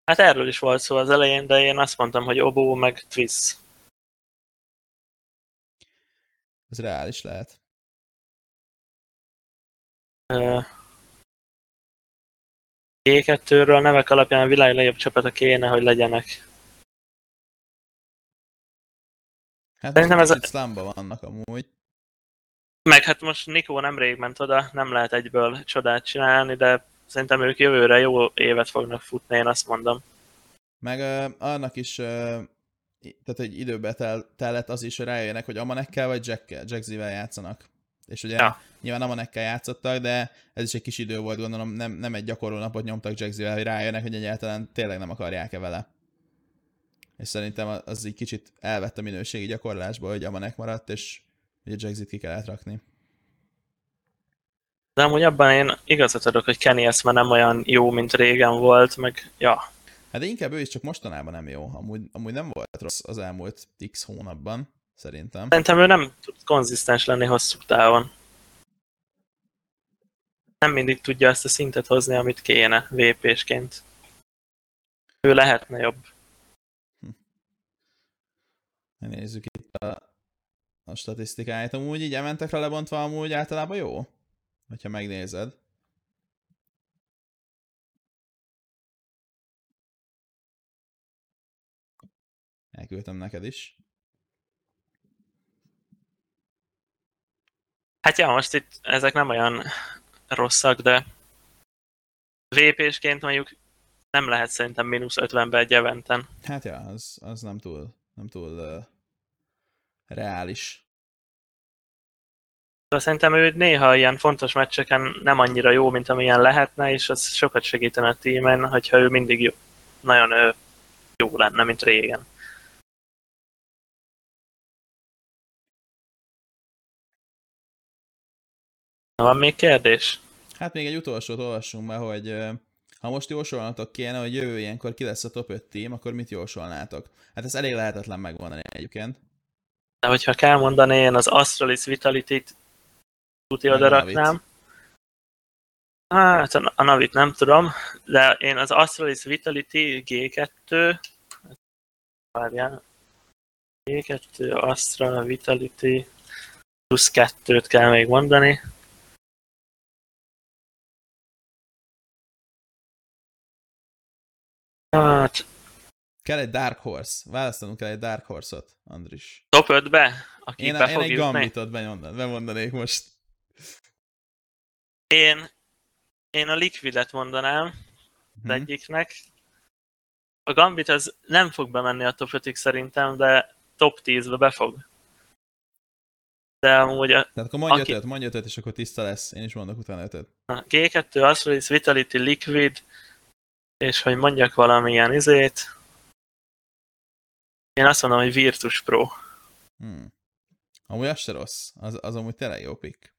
Hát erről is volt szó az elején, de én azt mondtam, hogy Obó meg Twiz. Ez reális lehet. G2-ről nevek alapján a világ legjobb csapata kéne, hogy legyenek. Hát Szerintem ez a- szlámba vannak amúgy. Meg hát most Nikó nemrég ment oda, nem lehet egyből csodát csinálni, de szerintem ők jövőre jó évet fognak futni, én azt mondom. Meg uh, annak is, uh, tehát hogy időbe tel, tellett az is, hogy rájöjjenek, hogy Amanekkel vagy Jackkel, Jack Z-vel játszanak. És ugye Ja. nyilván Amanekkel játszottak, de ez is egy kis idő volt, gondolom nem, nem egy gyakorló napot nyomtak Jack Z-vel, hogy rájönnek, hogy egyáltalán tényleg nem akarják-e vele. És szerintem az így kicsit elvett a minőségi gyakorlásból, hogy Amanek maradt, és ugye Jack Z-t ki kellett rakni. De amúgy abban én igazat adok, hogy Kenny ezt már nem olyan jó, mint régen volt, meg ja, Hát de inkább ő is csak mostanában nem jó. Amúgy, amúgy nem volt rossz az elmúlt x hónapban, szerintem. Szerintem ő nem tud konzisztens lenni hosszú távon. Nem mindig tudja ezt a szintet hozni, amit kéne VP-sként. Ő lehetne jobb. Nézzük itt a, a statisztikáját. Amúgy így ementekre lebontva amúgy általában jó? Hogyha megnézed. Elküldtem neked is. Hát ja, most itt ezek nem olyan rosszak, de VP-sként mondjuk nem lehet szerintem mínusz 50-be egy eventen. Hát ja, az, az nem túl, nem túl uh, reális. De szerintem ő néha ilyen fontos meccseken nem annyira jó, mint amilyen lehetne, és az sokat segítene a tímen, hogyha ő mindig jó, nagyon ő, jó lenne, mint régen. Van még kérdés? Hát még egy utolsót olvassunk be, hogy ha most jósolnatok kéne, hogy jövő ilyenkor ki lesz a top 5 team, akkor mit jósolnátok? Hát ez elég lehetetlen megmondani egyébként. De hogyha kell mondani, én az Astralis Vitality-t Meg oda raknám. Hát a Navit nem tudom, de én az Astralis Vitality G2 várjál. G2, Astra, Vitality plusz kettőt kell még mondani. Hát, Kell egy Dark Horse. Választanunk kell egy Dark Horse-ot, Andris. top 5-be, aki Én, be én fog egy jutni. Gambitot bemondan- bemondanék most. Én, én a Liquidet mondanám, az Hm. egyiknek. A Gambit az nem fog bemenni a top 5 szerintem, de top 10-be befog. De amúgy a Tehát akkor mondj Aki- ötöt, mondj ötöt, és akkor tiszta lesz. Én is mondok utána ötöt. a G2, Astralis, Vitality, Liquid, és hogy mondjak valamilyen izét, én azt mondom, hogy Virtus Pro. Hmm. Amúgy az se rossz. Az, az amúgy tényleg jó pick.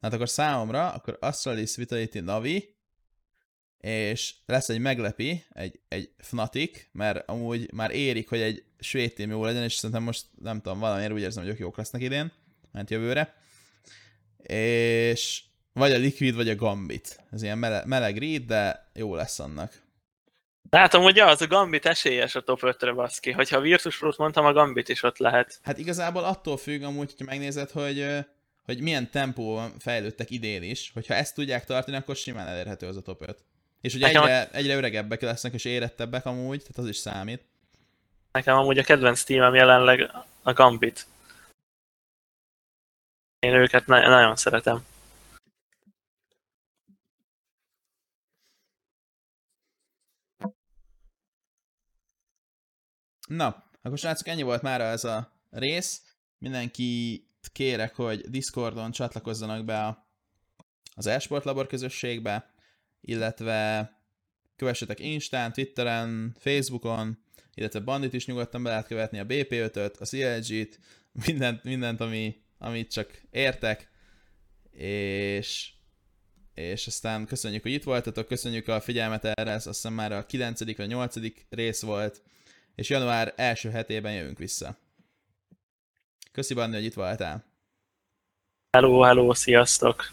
Hát akkor számomra, akkor Astralis Vitality Navi, és lesz egy meglepi, egy, egy Fnatic, mert amúgy már érik, hogy egy svéd team jó legyen, és szerintem most nem tudom, valamiért úgy érzem, hogy ők jók lesznek idén, ment jövőre. És vagy a Liquid, vagy a Gambit. Ez ilyen mele- meleg read, de jó lesz annak. Hát amúgy az a Gambit esélyes a top 5-re baszki. Hogyha Virtus Pro-t mondtam, a Gambit is ott lehet. Hát igazából attól függ amúgy, hogyha megnézed, hogy, hogy milyen tempóban fejlődtek idén is, hogyha ezt tudják tartani, akkor simán elérhető az a top 5. És ugye Nekem a- egyre, egyre öregebbek lesznek, és érettebbek amúgy, tehát az is számít. Nekem amúgy a kedvenc tímem jelenleg a Gambit. Én őket na- nagyon szeretem. Na, akkor srácok, ennyi volt már ez a rész. Mindenkit kérek, hogy Discordon csatlakozzanak be a, az Esport Labor közösségbe, illetve kövessetek Instán, Twitteren, Facebookon, illetve Bandit is nyugodtan be lehet követni a BP5-öt, a CLG-t, mindent, mindent ami, amit csak értek, és és aztán köszönjük, hogy itt voltatok, köszönjük a figyelmet erre, ez azt hiszem már a 9. vagy 8. rész volt, és január első hetében jövünk vissza. Köszi Bandi, hogy itt voltál. Hello, hello, sziasztok!